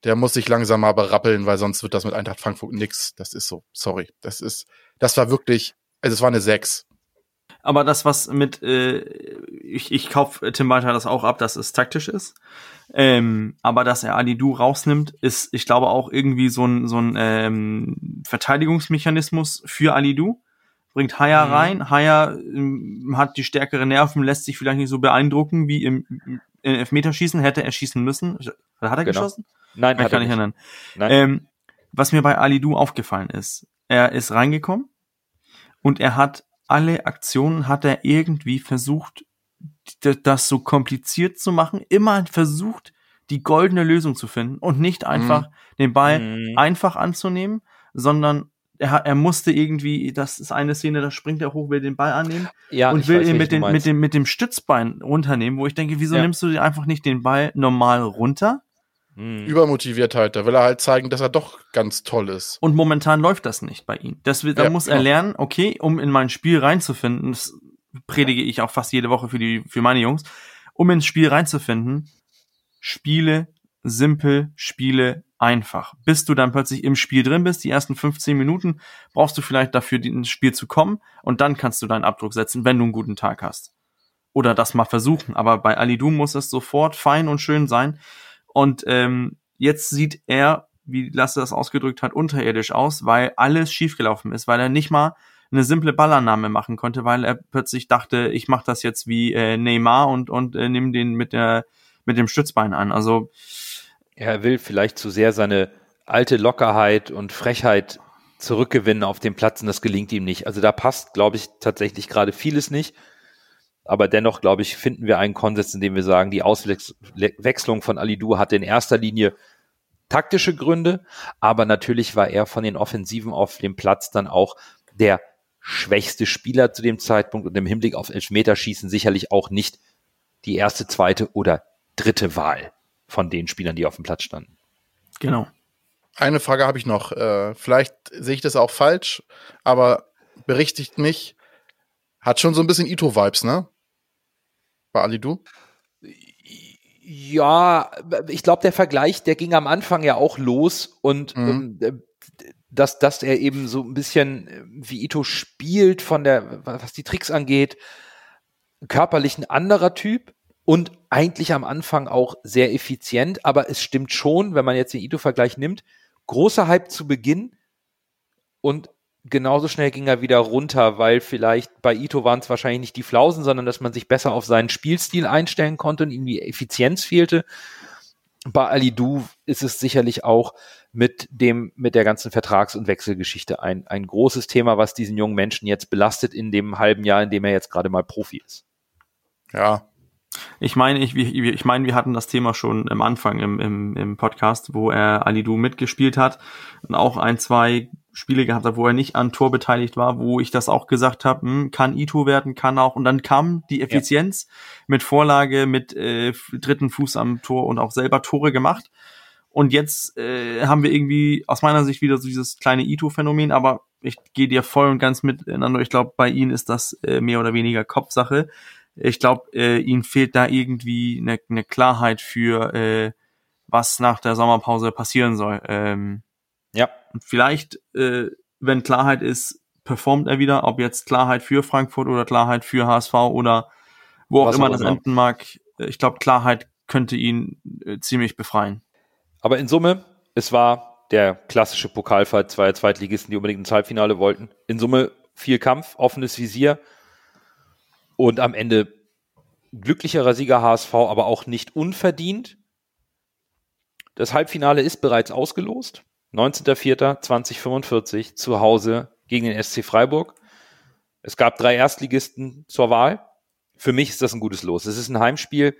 der muss sich langsam mal berappeln, weil sonst wird das mit Eintracht Frankfurt nix. Das ist so. Sorry. Das ist, das war wirklich, also es war eine 6. Aber das, was mit, äh, ich, ich kaufe Tim Walter das auch ab, dass es taktisch ist. Ähm, aber dass er Ali Du rausnimmt, ist, ich glaube, auch irgendwie so ein, so ein ähm, Verteidigungsmechanismus für Ali Du. Bringt Haya Mhm. rein. Haya ähm, hat die stärkere Nerven, lässt sich vielleicht nicht so beeindrucken wie im, im Elfmeterschießen. Hätte er schießen müssen. Hat er Genau. geschossen? Nein, Ich hat kann er nicht erinnern. Nein. Ähm, was mir bei Ali Du aufgefallen ist, er ist reingekommen und er hat alle Aktionen hat er irgendwie versucht, das so kompliziert zu machen, immer versucht, die goldene Lösung zu finden und nicht einfach den Ball Mhm. einfach anzunehmen, sondern er, hat- er musste irgendwie, das ist eine Szene, da springt er hoch, will den Ball annehmen ja, und will weiß, ihn mit, den, mit, dem, mit dem Stützbein runternehmen, wo ich denke, wieso Ja. nimmst du dir einfach nicht den Ball normal runter? Mhm. Übermotiviertheit. Da will er halt zeigen, dass er doch ganz toll ist. Und momentan läuft das nicht bei ihm. Das, da Ja, muss er genau. lernen, okay, um in mein Spiel reinzufinden, das predige ich auch fast jede Woche für die, für meine Jungs, um ins Spiel reinzufinden, spiele simpel, spiele einfach. Bis du dann plötzlich im Spiel drin bist, die ersten 15 Minuten brauchst du vielleicht dafür, ins Spiel zu kommen und dann kannst du deinen Abdruck setzen, wenn du einen guten Tag hast. Oder das mal versuchen. Aber bei Alidu muss es sofort fein und schön sein. Und ähm, jetzt sieht er, wie Lasse das ausgedrückt hat, unterirdisch aus, weil alles schiefgelaufen ist, weil er nicht mal eine simple Ballannahme machen konnte, weil er plötzlich dachte, ich mache das jetzt wie äh, Neymar und und äh, nimm den mit der mit dem Stützbein an. Also Er will vielleicht zu sehr seine alte Lockerheit und Frechheit zurückgewinnen auf dem Platz und das gelingt ihm nicht. Also da passt, glaube ich, tatsächlich gerade vieles nicht. Aber dennoch, glaube ich, finden wir einen Konsens, in dem wir sagen, die Auswechslung von Alidu hatte in erster Linie taktische Gründe, aber natürlich war er von den Offensiven auf dem Platz dann auch der schwächste Spieler zu dem Zeitpunkt und im Hinblick auf Elfmeterschießen sicherlich auch nicht die erste, zweite oder dritte Wahl von den Spielern, die auf dem Platz standen. genau. Eine Frage habe ich noch. Äh, vielleicht sehe ich das auch falsch, aber berichtigt mich, hat schon so ein bisschen Ito-Vibes, ne? Bei Ali Du? Ja, ich glaube, der Vergleich, der ging am Anfang ja auch los und Mhm. ähm, dass, dass er eben so ein bisschen äh, wie Ito spielt von der, was die Tricks angeht, körperlich ein anderer Typ und eigentlich am Anfang auch sehr effizient, aber es stimmt schon, wenn man jetzt den Ito-Vergleich nimmt, großer Hype zu Beginn und genauso schnell ging er wieder runter, weil vielleicht bei Ito waren es wahrscheinlich nicht die Flausen, sondern dass man sich besser auf seinen Spielstil einstellen konnte und ihm die Effizienz fehlte. Bei Ali Du ist es sicherlich auch mit dem, mit der ganzen Vertrags- und Wechselgeschichte ein, ein großes Thema, was diesen jungen Menschen jetzt belastet in dem halben Jahr, in dem er jetzt gerade mal Profi ist. Ja. Ich meine, ich, ich, meine, wir hatten das Thema schon am Anfang im, im, im Podcast, wo er Alidu mitgespielt hat und auch ein, zwei Spiele gehabt hat, wo er nicht an Tor beteiligt war, wo ich das auch gesagt habe, hm, kann Ito werden, kann auch. Und dann kam die Effizienz mit Vorlage, mit äh, dritten Fuß am Tor und auch selber Tore gemacht. Und jetzt äh, haben wir irgendwie aus meiner Sicht wieder so dieses kleine Ito-Phänomen, aber ich gehe dir voll und ganz miteinander. Ich glaube, bei ihnen ist das äh, mehr oder weniger Kopfsache. Ich glaube, äh, ihnen fehlt da irgendwie eine, eine Klarheit für, äh, was nach der Sommerpause passieren soll. Ähm, Ja. Und vielleicht, äh, wenn Klarheit ist, performt er wieder, ob jetzt Klarheit für Frankfurt oder Klarheit für HSV oder wo auch Was immer das enden mag. Ich glaube, Klarheit könnte ihn äh, ziemlich befreien. Aber in Summe, es war der klassische Pokalfight zweier Zweitligisten, die unbedingt ins Halbfinale wollten. In Summe viel Kampf, offenes Visier und am Ende glücklicherer Sieger HSV, aber auch nicht unverdient. Das Halbfinale ist bereits ausgelost. 19.04.2045 zu Hause gegen den SC Freiburg. Es gab drei Erstligisten zur Wahl. Für mich ist das ein gutes Los. Es ist ein Heimspiel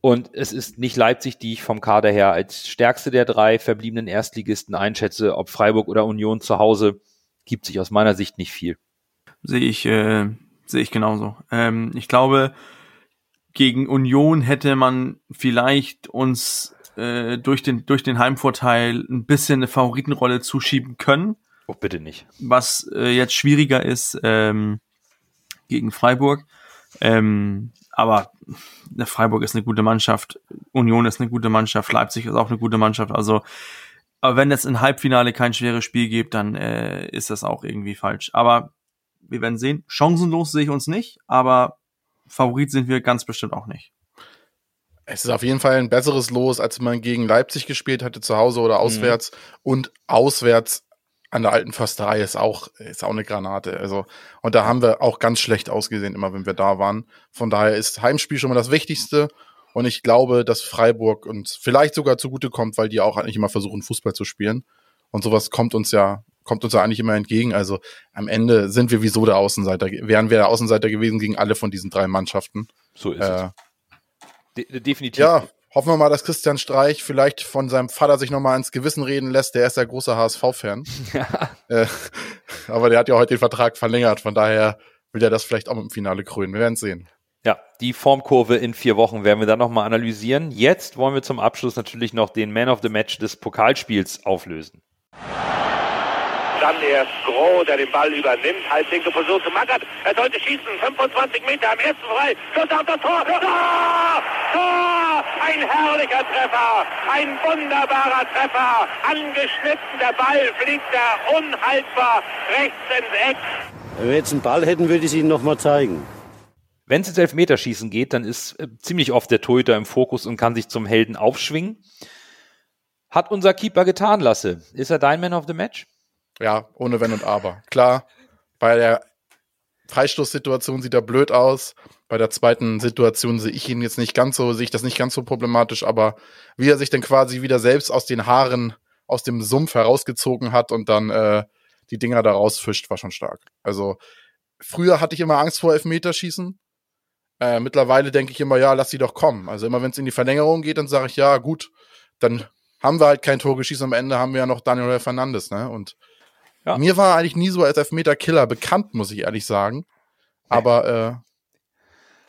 und es ist nicht Leipzig, die ich vom Kader her als stärkste der drei verbliebenen Erstligisten einschätze. Ob Freiburg oder Union zu Hause gibt sich aus meiner Sicht nicht viel. Sehe ich, äh, sehe ich genauso. Ähm, ich glaube, gegen Union hätte man vielleicht uns äh, durch den durch den Heimvorteil ein bisschen eine Favoritenrolle zuschieben können. Oh, bitte nicht. Was äh, jetzt schwieriger ist ähm, gegen Freiburg. Ähm, aber der Freiburg ist eine gute Mannschaft, Union ist eine gute Mannschaft, Leipzig ist auch eine gute Mannschaft. Also, aber wenn es im Halbfinale kein schweres Spiel gibt, dann äh, ist das auch irgendwie falsch. Aber wir werden sehen. Chancenlos sehe ich uns nicht, aber Favorit sind wir ganz bestimmt auch nicht. Es ist auf jeden Fall ein besseres Los, als man gegen Leipzig gespielt hatte, zu Hause oder auswärts. Mhm. Und auswärts an der alten Försterei ist auch, ist auch eine Granate. Also, und da haben wir auch ganz schlecht ausgesehen, immer wenn wir da waren. Von daher ist Heimspiel schon mal das Wichtigste. Und ich glaube, dass Freiburg uns vielleicht sogar zugutekommt, weil die auch eigentlich immer versuchen, Fußball zu spielen. Und sowas kommt uns ja, kommt uns ja eigentlich immer entgegen. Also am Ende sind wir wieso der Außenseiter, wären wir der Außenseiter gewesen gegen alle von diesen drei Mannschaften. So ist äh, es. De definitiv. Ja, Hoffen wir mal, dass Christian Streich vielleicht von seinem Vater sich nochmal ins Gewissen reden lässt. Der ist ja großer HSV-Fan. Ja. Äh, aber der hat ja heute den Vertrag verlängert. Von daher will er das vielleicht auch im Finale krönen. Wir werden sehen. Ja, die Formkurve in vier Wochen werden wir dann nochmal analysieren. Jetzt wollen wir zum Abschluss natürlich noch den Man of the Match des Pokalspiels auflösen. Dann erst Groh, der den Ball übernimmt. Halblinke Position zu Mackert. Er sollte schießen. 25 Meter am ersten frei. Schuss auf das Tor. Tor! Tor! Ein herrlicher Treffer. Ein wunderbarer Treffer. Angeschnitten. Der Ball fliegt da unhaltbar rechts ins Eck. Wenn wir jetzt einen Ball hätten, würde ich es Ihnen nochmal zeigen. Wenn es ins Elfmeterschießen geht, dann ist äh, ziemlich oft der Torhüter im Fokus und kann sich zum Helden aufschwingen. Hat unser Keeper getan, Lasse. Ist er dein Man of the Match? Ja, ohne Wenn und Aber. Klar, bei der Freistoßsituation sieht er blöd aus. Bei der zweiten Situation sehe ich ihn jetzt nicht ganz so, sehe ich das nicht ganz so problematisch, aber wie er sich dann quasi wieder selbst aus den Haaren, aus dem Sumpf herausgezogen hat und dann äh, die Dinger da rausfischt, war schon stark. Also früher hatte ich immer Angst vor Elfmeterschießen. Äh, mittlerweile denke ich immer, ja, lass sie doch kommen. Also immer wenn es in die Verlängerung geht, dann sage ich, ja, gut, dann haben wir halt kein Tor geschissen. Am Ende haben wir ja noch Daniel Fernandes, ne? Und ja. Mir war er eigentlich nie so als Elfmeter-Killer bekannt, muss ich ehrlich sagen. Aber, äh,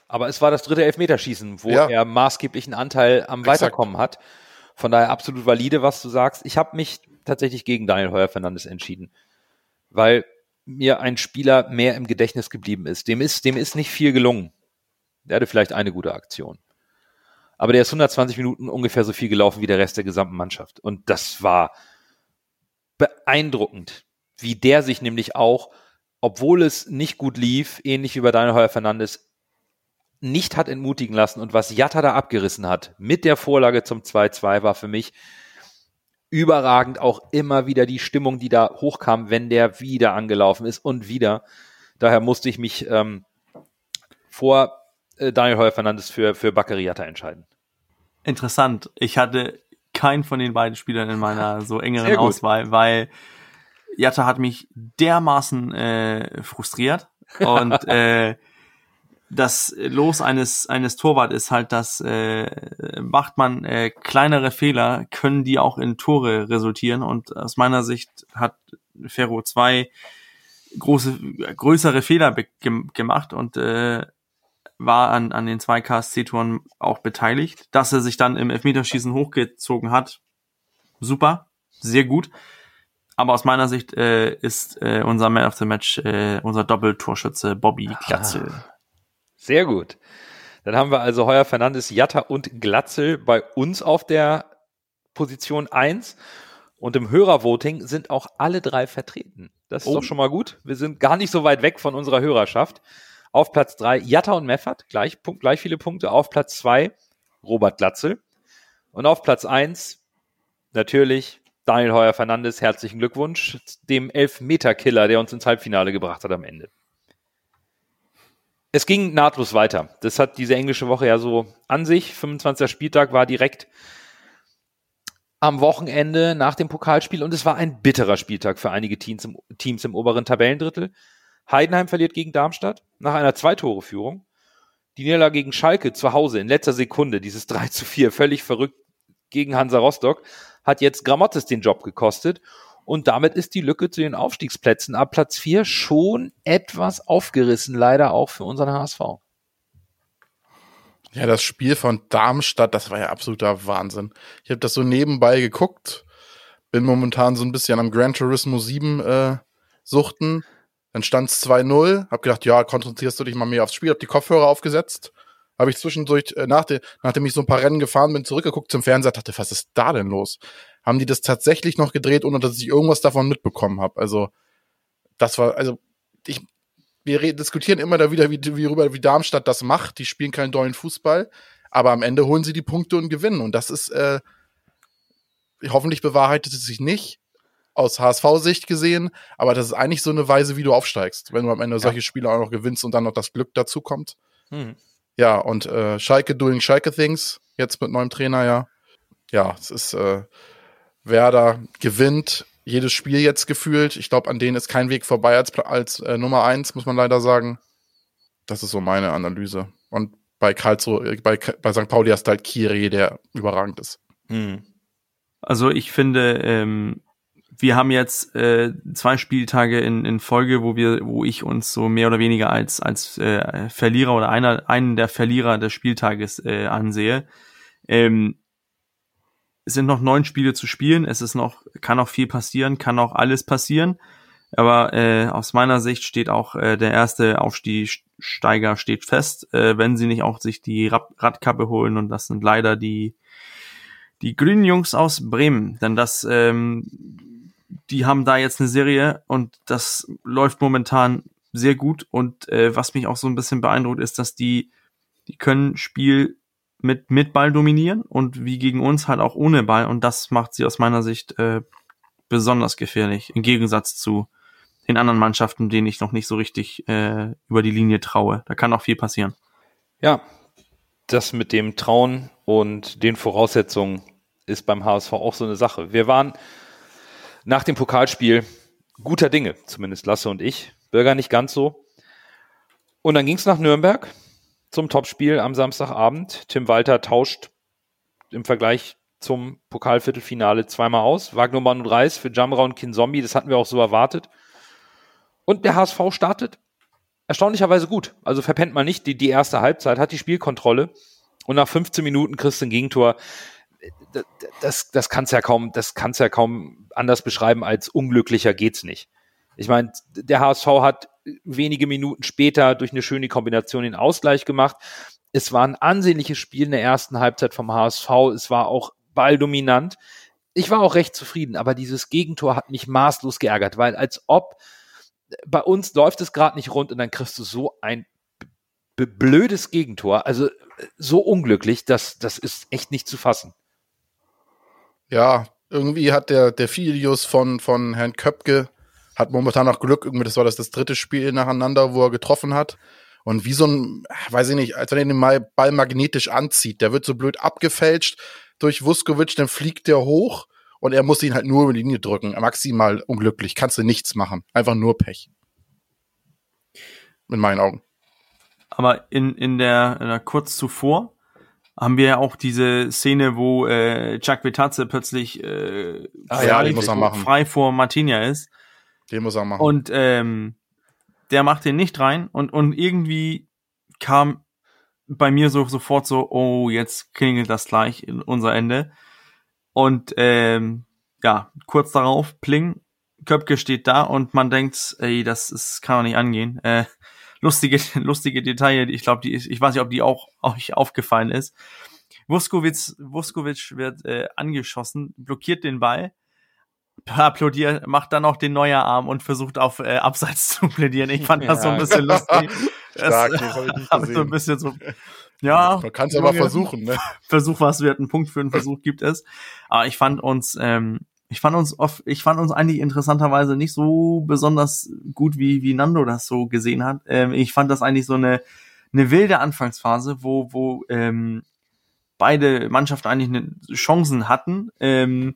aber es war das dritte Elfmeterschießen, wo ja. er maßgeblichen Anteil am Exakt. Weiterkommen hat. Von daher absolut valide, was du sagst. Ich habe mich tatsächlich gegen Daniel Heuer Fernandes entschieden, weil mir ein Spieler mehr im Gedächtnis geblieben ist. Dem ist, dem ist nicht viel gelungen. Der hatte vielleicht eine gute Aktion. Aber der ist 120 Minuten ungefähr so viel gelaufen wie der Rest der gesamten Mannschaft. Und das war beeindruckend, wie der sich nämlich auch, obwohl es nicht gut lief, ähnlich wie bei Daniel Heuer Fernandes, nicht hat entmutigen lassen und was Jatta da abgerissen hat mit der Vorlage zum 2-2 war für mich überragend auch immer wieder die Stimmung, die da hochkam, wenn der wieder angelaufen ist und wieder. Daher musste ich mich ähm, vor äh, Daniel Heuer Fernandes für, für Baccariata entscheiden. Interessant. Ich hatte keinen von den beiden Spielern in meiner so engeren Auswahl, weil Jatta hat mich dermaßen äh, frustriert und äh, das Los eines eines Torwart ist halt, dass äh, macht man äh, kleinere Fehler, können die auch in Tore resultieren und aus meiner Sicht hat Ferro zwei große größere Fehler ge gemacht und äh, war an an den zwei KSC-Toren auch beteiligt, dass er sich dann im Elfmeterschießen hochgezogen hat. Super, sehr gut. Aber aus meiner Sicht äh, ist äh, unser Man of the Match äh, unser Doppeltorschütze Bobby Glatzel. Ah, sehr gut. Dann haben wir also Heuer Fernandes, Jatta und Glatzel bei uns auf der Position 1. Und im Hörervoting sind auch alle drei vertreten. Das ist oh. doch schon mal gut. Wir sind gar nicht so weit weg von unserer Hörerschaft. Auf Platz 3 Jatta und Meffert, gleich, gleich viele Punkte. Auf Platz 2 Robert Glatzel. Und auf Platz 1 natürlich Daniel Heuer Fernandes, herzlichen Glückwunsch, dem Elfmeter-Killer, der uns ins Halbfinale gebracht hat am Ende. Es ging nahtlos weiter. Das hat diese englische Woche ja so an sich. 25. Spieltag war direkt am Wochenende nach dem Pokalspiel und es war ein bitterer Spieltag für einige Teams im, Teams im oberen Tabellendrittel. Heidenheim verliert gegen Darmstadt nach einer Zweitore-Führung. Die Niederlage gegen Schalke zu Hause in letzter Sekunde, dieses 3 zu 4, völlig verrückt gegen Hansa Rostock hat jetzt Gramottis den Job gekostet. Und damit ist die Lücke zu den Aufstiegsplätzen ab Platz 4 schon etwas aufgerissen, leider auch für unseren HSV. Ja, das Spiel von Darmstadt, das war ja absoluter Wahnsinn. Ich habe das so nebenbei geguckt, bin momentan so ein bisschen am Gran Turismo 7 äh, suchten. Dann stand es 2-0, hab gedacht, ja, konzentrierst du dich mal mehr aufs Spiel, hab die Kopfhörer aufgesetzt, habe ich zwischendurch, äh, nach de, nachdem ich so ein paar Rennen gefahren bin, zurückgeguckt zum Fernseher, dachte, was ist da denn los? Haben die das tatsächlich noch gedreht, ohne dass ich irgendwas davon mitbekommen habe? Also, das war, also, ich, wir diskutieren immer da wieder, wie, wie, rüber, wie Darmstadt das macht. Die spielen keinen dollen Fußball, aber am Ende holen sie die Punkte und gewinnen. Und das ist, äh, hoffentlich bewahrheitet es sich nicht aus HSV-Sicht gesehen, aber das ist eigentlich so eine Weise, wie du aufsteigst, wenn du am Ende ja. solche Spiele auch noch gewinnst und dann noch das Glück dazu kommt. Hm. Ja, und äh, Schalke doing Schalke Things, jetzt mit neuem Trainer, ja. Ja, es ist äh, Werder gewinnt jedes Spiel jetzt gefühlt. Ich glaube, an denen ist kein Weg vorbei als, als äh, Nummer eins, muss man leider sagen. Das ist so meine Analyse. Und bei Karlsruhe, bei, bei St. Pauli hast du halt Kiri, der überragend ist. Hm. Also ich finde, ähm, wir haben jetzt äh, zwei Spieltage in, in Folge, wo wir, wo ich uns so mehr oder weniger als als äh, Verlierer oder einer einen der Verlierer des Spieltages äh, ansehe. Ähm, es sind noch neun Spiele zu spielen. Es ist noch, kann auch viel passieren, kann auch alles passieren. Aber äh, aus meiner Sicht steht auch äh, der erste Aufsteiger steht fest, äh, wenn sie nicht auch sich die Rad Radkappe holen. Und das sind leider die die Grünen Jungs aus Bremen. Denn das, ähm, die haben da jetzt eine Serie und das läuft momentan sehr gut. Und äh, was mich auch so ein bisschen beeindruckt, ist, dass die die können Spiel mit, mit Ball dominieren und wie gegen uns halt auch ohne Ball. Und das macht sie aus meiner Sicht äh, besonders gefährlich, im Gegensatz zu den anderen Mannschaften, denen ich noch nicht so richtig äh, über die Linie traue. Da kann auch viel passieren. Ja, das mit dem Trauen und den Voraussetzungen ist beim HSV auch so eine Sache. Wir waren nach dem Pokalspiel guter Dinge, zumindest Lasse und ich. Bürger nicht ganz so. Und dann ging es nach Nürnberg zum Topspiel am Samstagabend. Tim Walter tauscht im Vergleich zum Pokalviertelfinale zweimal aus. Wagner Mann und Reis für Jamra und Kinzombie, das hatten wir auch so erwartet. Und der HSV startet erstaunlicherweise gut. Also verpennt man nicht die, die erste Halbzeit, hat die Spielkontrolle und nach 15 Minuten kriegst du ein Gegentor. Das, das, das kann's ja kaum, das kann's ja kaum anders beschreiben als unglücklicher geht's nicht. Ich meine, der HSV hat wenige Minuten später durch eine schöne Kombination den Ausgleich gemacht. Es war ein ansehnliches Spiel in der ersten Halbzeit vom HSV. Es war auch balldominant. Ich war auch recht zufrieden, aber dieses Gegentor hat mich maßlos geärgert, weil als ob bei uns läuft es gerade nicht rund und dann kriegst du so ein blödes Gegentor, also so unglücklich, dass das ist echt nicht zu fassen. Ja, irgendwie hat der der Filius von von Herrn Köpke hat momentan noch Glück, irgendwie, das war das, das dritte Spiel nacheinander, wo er getroffen hat. Und wie so ein, weiß ich nicht, als wenn er den Ball magnetisch anzieht, der wird so blöd abgefälscht durch Vuskovic, dann fliegt der hoch und er muss ihn halt nur über die Linie drücken. Maximal unglücklich, kannst du nichts machen. Einfach nur Pech. In meinen Augen. Aber in, in der, in der kurz zuvor haben wir ja auch diese Szene, wo äh, Chuck Vitazze plötzlich äh, ah, frei, ja, frei vor Martinia ist den muss er machen. Und ähm, der macht den nicht rein und, und irgendwie kam bei mir so sofort so, oh, jetzt klingelt das gleich in unser Ende. Und ähm, ja, kurz darauf, pling, Köpke steht da und man denkt, ey, das ist, kann doch nicht angehen. Äh, lustige, lustige Detail, ich glaube, die ich weiß nicht, ob die auch euch aufgefallen ist. Vuskovic, Vuskovic wird äh, angeschossen, blockiert den Ball applaudiert, macht dann auch den neuer Arm und versucht auf äh, Abseits zu plädieren. Ich fand das ja. so ein bisschen lustig. Stark, das, habe ich nicht gesehen. So ein bisschen so, ja. Man kann es aber versuchen, ne? Versuch was wird, einen Punkt für einen Versuch gibt es. Aber ich fand uns, ähm, ich fand uns oft, ich fand uns eigentlich interessanterweise nicht so besonders gut, wie, wie Nando das so gesehen hat. Ähm, ich fand das eigentlich so eine, eine wilde Anfangsphase, wo, wo ähm, beide Mannschaften eigentlich eine Chancen hatten. Ähm,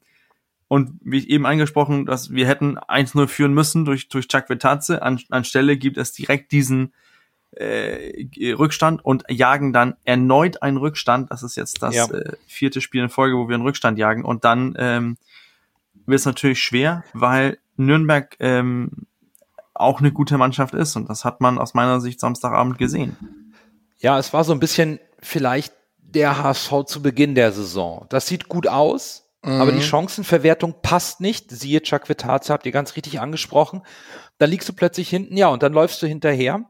und wie ich eben angesprochen, dass wir hätten 1-0 führen müssen durch, durch Chuck Vetazze. An, anstelle gibt es direkt diesen äh, Rückstand und jagen dann erneut einen Rückstand. Das ist jetzt das ja. äh, vierte Spiel in Folge, wo wir einen Rückstand jagen. Und dann ähm, wird es natürlich schwer, weil Nürnberg ähm, auch eine gute Mannschaft ist. Und das hat man aus meiner Sicht Samstagabend gesehen. Ja, es war so ein bisschen vielleicht der HSV zu Beginn der Saison. Das sieht gut aus, mhm. aber die Chancenverwertung passt nicht. Siehe Chuck Vitaza, habt ihr ganz richtig angesprochen. Da liegst du plötzlich hinten, ja, und dann läufst du hinterher.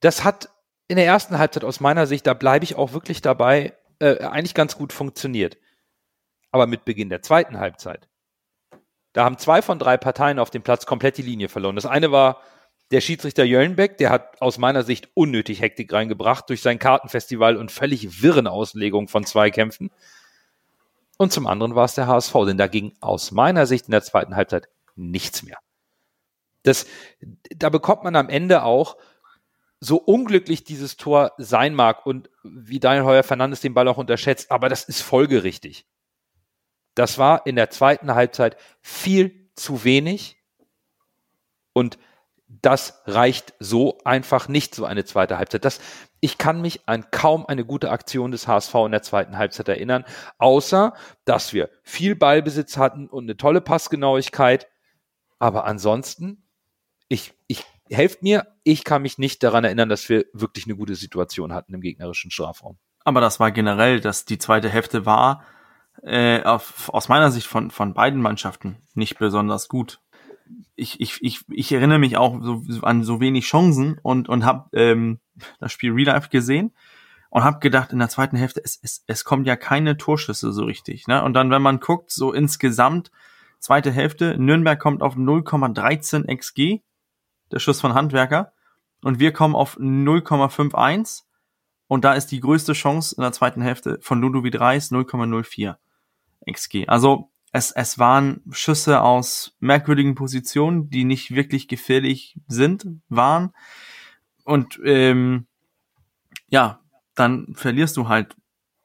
Das hat in der ersten Halbzeit aus meiner Sicht, da bleibe ich auch wirklich dabei, äh, eigentlich ganz gut funktioniert. Aber mit Beginn der zweiten Halbzeit, da haben zwei von drei Parteien auf dem Platz komplett die Linie verloren. Das eine war der Schiedsrichter Jöllenbeck, der hat aus meiner Sicht unnötig Hektik reingebracht durch sein Kartenfestival und völlig wirren Auslegung von Zweikämpfen. Und zum anderen war es der HSV, denn da ging aus meiner Sicht in der zweiten Halbzeit nichts mehr. Das, da bekommt man am Ende auch so unglücklich dieses Tor sein mag und wie Daniel Heuer Fernandes den Ball auch unterschätzt, aber das ist folgerichtig. Das war in der zweiten Halbzeit viel zu wenig und das reicht so einfach nicht, so eine zweite Halbzeit. Das, ich kann mich an kaum eine gute Aktion des HSV in der zweiten Halbzeit erinnern, außer dass wir viel Ballbesitz hatten und eine tolle Passgenauigkeit. Aber ansonsten, ich, ich helft mir, ich kann mich nicht daran erinnern, dass wir wirklich eine gute Situation hatten im gegnerischen Strafraum. Aber das war generell, dass die zweite Hälfte war, äh, auf, aus meiner Sicht von, von beiden Mannschaften nicht besonders gut. Ich, ich, ich, ich erinnere mich auch so, an so wenig Chancen und, und habe ähm, das Spiel Real Life gesehen und habe gedacht, in der zweiten Hälfte, es, es, es kommt ja keine Torschüsse so richtig. Ne? Und dann, wenn man guckt, so insgesamt, zweite Hälfte, Nürnberg kommt auf 0,13 XG, der Schuss von Handwerker. Und wir kommen auf 0,51. Und da ist die größte Chance in der zweiten Hälfte von Ludovic Reis 0,04 XG. Also es, es waren Schüsse aus merkwürdigen Positionen, die nicht wirklich gefährlich sind, waren. Und ähm, ja, dann verlierst du halt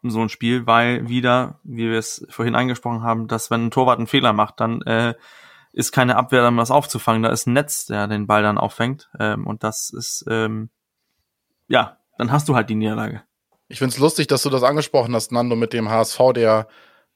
so ein Spiel, weil wieder, wie wir es vorhin angesprochen haben, dass wenn ein Torwart einen Fehler macht, dann äh, ist keine Abwehr, um das aufzufangen. Da ist ein Netz, der den Ball dann auffängt. Ähm, und das ist, ähm, ja, dann hast du halt die Niederlage. Ich find's lustig, dass du das angesprochen hast, Nando, mit dem HSV der,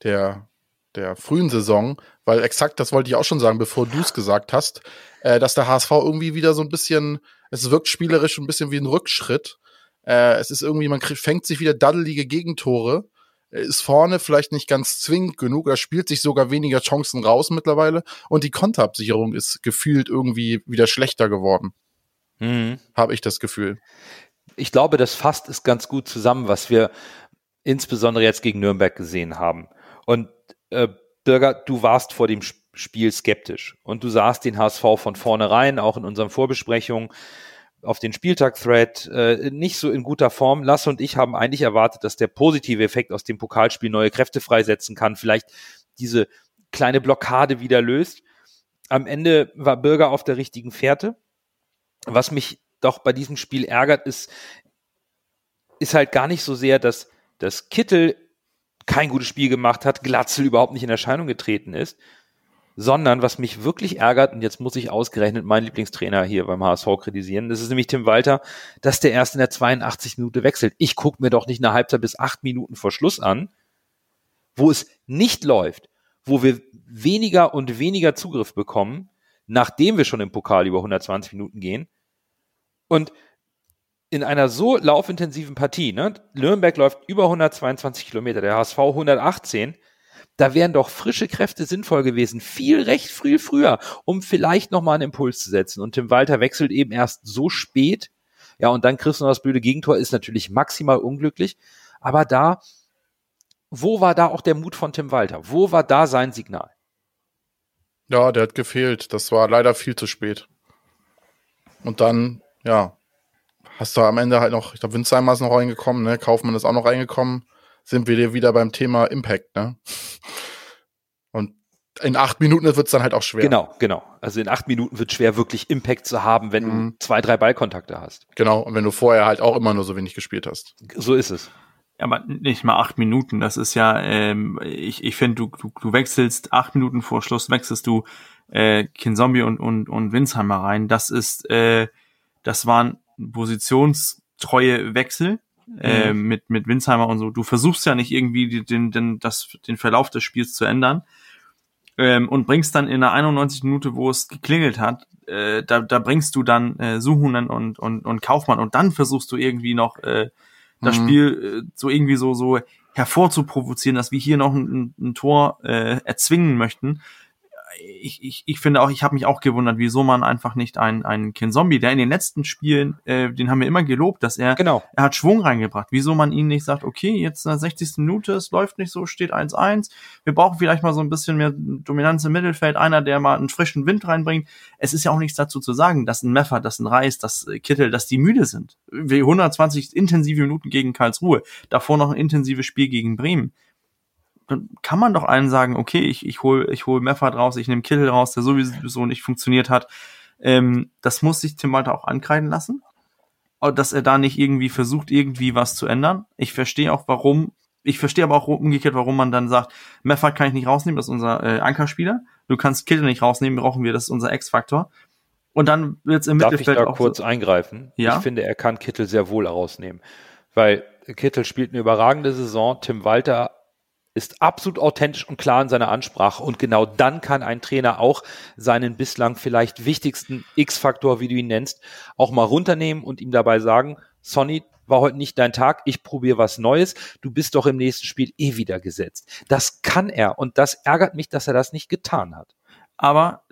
der, der frühen Saison, weil exakt das wollte ich auch schon sagen, bevor du es gesagt hast, äh, dass der HSV irgendwie wieder so ein bisschen, es wirkt spielerisch ein bisschen wie ein Rückschritt. Äh, es ist irgendwie, man kriegt, fängt sich wieder daddelige Gegentore ist vorne vielleicht nicht ganz zwingend genug, er spielt sich sogar weniger Chancen raus mittlerweile und die Konterabsicherung ist gefühlt irgendwie wieder schlechter geworden. Mhm. Habe ich das Gefühl. Ich glaube, das fasst es ganz gut zusammen, was wir insbesondere jetzt gegen Nürnberg gesehen haben. Und äh, Bürger, du warst vor dem Spiel skeptisch und du sahst den HSV von vornherein, auch in unseren Vorbesprechungen, auf den Spieltag-Thread äh, nicht so in guter Form. Lasse und ich haben eigentlich erwartet, dass der positive Effekt aus dem Pokalspiel neue Kräfte freisetzen kann, vielleicht diese kleine Blockade wieder löst. Am Ende war Bürger auf der richtigen Fährte. Was mich doch bei diesem Spiel ärgert, ist, ist halt gar nicht so sehr, dass, dass Kittel kein gutes Spiel gemacht hat, Glatzel überhaupt nicht in Erscheinung getreten ist, sondern was mich wirklich ärgert, und jetzt muss ich ausgerechnet meinen Lieblingstrainer hier beim HSV kritisieren, das ist nämlich Tim Walter, dass der erst in der 82 Minute wechselt. Ich gucke mir doch nicht eine Halbzeit bis acht Minuten vor Schluss an, wo es nicht läuft, wo wir weniger und weniger Zugriff bekommen, nachdem wir schon im Pokal über 120 Minuten gehen. Und in einer so laufintensiven Partie, ne, Nürnberg läuft über 122 Kilometer, der HSV 118, da wären doch frische Kräfte sinnvoll gewesen, viel recht früh früher, um vielleicht nochmal einen Impuls zu setzen. Und Tim Walter wechselt eben erst so spät. Ja, und dann kriegst du noch das blöde Gegentor, ist natürlich maximal unglücklich. Aber da, wo war da auch der Mut von Tim Walter? Wo war da sein Signal? Ja, der hat gefehlt. Das war leider viel zu spät. Und dann, ja, hast du am Ende halt noch, ich glaube, Winzheimer ist noch reingekommen, ne? Kaufmann ist auch noch reingekommen sind wir wieder beim Thema Impact, ne? Und in acht Minuten wird es dann halt auch schwer. Genau, genau. Also in acht Minuten wird schwer, wirklich Impact zu haben, wenn mhm. du zwei, drei Ballkontakte hast. Genau, und wenn du vorher halt auch immer nur so wenig gespielt hast. So ist es. Ja, aber nicht mal acht Minuten. Das ist ja, ähm, ich, ich finde, du, du, du wechselst acht Minuten vor Schluss, wechselst du äh, Kinzombie und, und, und Winsheimer rein. Das ist, äh, das waren positionstreue Wechsel äh, mhm. mit, mit Winsheimer und so. Du versuchst ja nicht irgendwie den, den, das, den Verlauf des Spiels zu ändern ähm, und bringst dann in der 91 Minute, wo es geklingelt hat, äh, da, da bringst du dann äh, Suhunen und, und, und Kaufmann und dann versuchst du irgendwie noch äh, das Mhm. Spiel äh, so irgendwie so, so hervorzuprovozieren, dass wir hier noch ein, ein Tor äh, erzwingen möchten. Ich, ich, ich finde auch, ich habe mich auch gewundert, wieso man einfach nicht einen, einen Ken Zombie, der in den letzten Spielen, äh, den haben wir immer gelobt, dass er Genau. er hat Schwung reingebracht. Wieso man ihn nicht sagt, okay, jetzt in der 60. Minute, es läuft nicht so, steht 1-1. Wir brauchen vielleicht mal so ein bisschen mehr Dominanz im Mittelfeld, einer, der mal einen frischen Wind reinbringt. Es ist ja auch nichts dazu zu sagen, dass ein Meffert, dass ein Reis, dass äh, Kittel, dass die müde sind. Wir 120 intensive Minuten gegen Karlsruhe, davor noch ein intensives Spiel gegen Bremen. Dann kann man doch allen sagen, okay, ich, ich hol, ich hol Meffert raus, ich nehme Kittel raus, der sowieso nicht funktioniert hat. Ähm, das muss sich Tim Walter auch ankreiden lassen dass er da nicht irgendwie versucht, irgendwie was zu ändern. Ich verstehe auch, warum. Ich verstehe aber auch umgekehrt, warum man dann sagt, Meffert kann ich nicht rausnehmen, das ist unser äh, Ankerspieler. Du kannst Kittel nicht rausnehmen, brauchen wir, das ist unser X-Faktor. Und dann wird's im Darf ich Mittelfeld da auch kurz so, eingreifen? Ja. Ich finde, er kann Kittel sehr wohl rausnehmen. Weil Kittel spielt eine überragende Saison. Tim Walter ist absolut authentisch und klar in seiner Ansprache. Und genau dann kann ein Trainer auch seinen bislang vielleicht wichtigsten X-Faktor, wie du ihn nennst, auch mal runternehmen und ihm dabei sagen, Sonny, war heute nicht dein Tag, ich probiere was Neues, du bist doch im nächsten Spiel eh wieder gesetzt. Das kann er und das ärgert mich, dass er das nicht getan hat. aber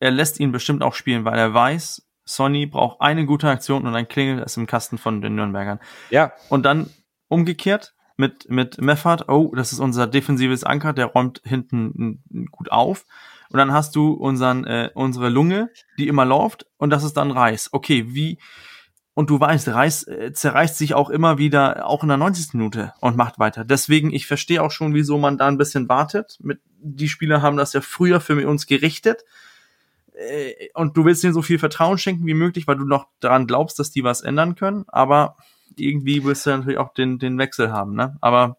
er lässt ihn bestimmt auch spielen, weil er weiß, Sonny braucht eine gute Aktion und dann klingelt es im Kasten von den Nürnbergern. Ja, Und dann umgekehrt mit, mit Meffert, oh, das ist unser defensives Anker, der räumt hinten gut auf. Und dann hast du unseren, äh, unsere Lunge, die immer läuft, und das ist dann Reis. Okay, wie, und du weißt, Reis äh, zerreißt sich auch immer wieder, auch in der 90. Minute und macht weiter. Deswegen, ich verstehe auch schon, wieso man da ein bisschen wartet. Mit, die Spieler haben das ja früher für uns gerichtet. Äh, Und du willst denen so viel Vertrauen schenken wie möglich, weil du noch daran glaubst, dass die was ändern können. Aber irgendwie willst du natürlich auch den, den Wechsel haben, ne? Aber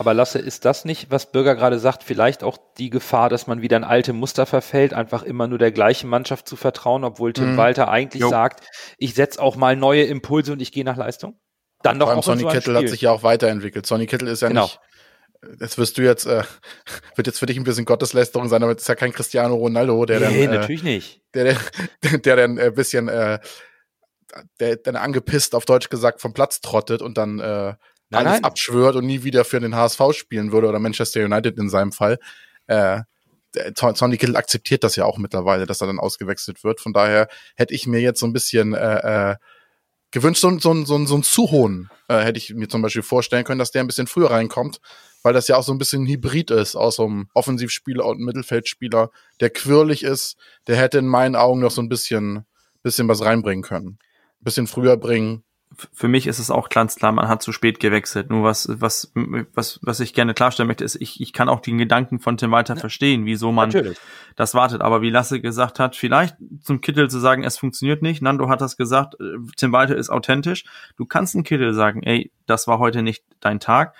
Aber Lasse, ist das nicht, was Bürger gerade sagt, vielleicht auch die Gefahr, dass man wieder in alte Muster verfällt, einfach immer nur der gleichen Mannschaft zu vertrauen, obwohl Tim Mhm. Walter eigentlich Jo. sagt, ich setze auch mal neue Impulse und ich gehe nach Leistung? Dann doch Vor allem auch Sonny so ein Kittel Spiel. hat sich ja auch weiterentwickelt. Sonny Kittel ist ja Genau. nicht. Das wirst du jetzt, äh, wird jetzt für dich ein bisschen Gotteslästerung sein, aber es ist ja kein Cristiano Ronaldo, der nee, dann, äh, natürlich nicht. der, der, der dann ein bisschen, äh, der dann angepisst auf Deutsch gesagt vom Platz trottet und dann äh, Nein, alles nein. abschwört und nie wieder für den HSV spielen würde oder Manchester United in seinem Fall. Äh, Sonny Kittel akzeptiert das ja auch mittlerweile, dass er dann ausgewechselt wird. Von daher hätte ich mir jetzt so ein bisschen äh, äh, gewünscht, so, ein- so, ein- so, ein- so ein zu hohen äh, hätte ich mir zum Beispiel vorstellen können, dass der ein bisschen früher reinkommt, weil das ja auch so ein bisschen ein Hybrid ist aus so einem Offensivspieler und einem Mittelfeldspieler, der quirlig ist, der hätte in meinen Augen noch so ein bisschen, bisschen was reinbringen können. Ein bisschen früher bringen. für mich ist es auch ganz klar, man hat zu spät gewechselt. Nur was, was, was, was ich gerne klarstellen möchte, ist, ich, ich kann auch den Gedanken von Tim Walter verstehen, wieso man Natürlich. das wartet. Aber wie Lasse gesagt hat, vielleicht zum Kittel zu sagen, es funktioniert nicht. Nando hat das gesagt, äh, Tim Walter ist authentisch. Du kannst einem Kittel sagen, ey, das war heute nicht dein Tag.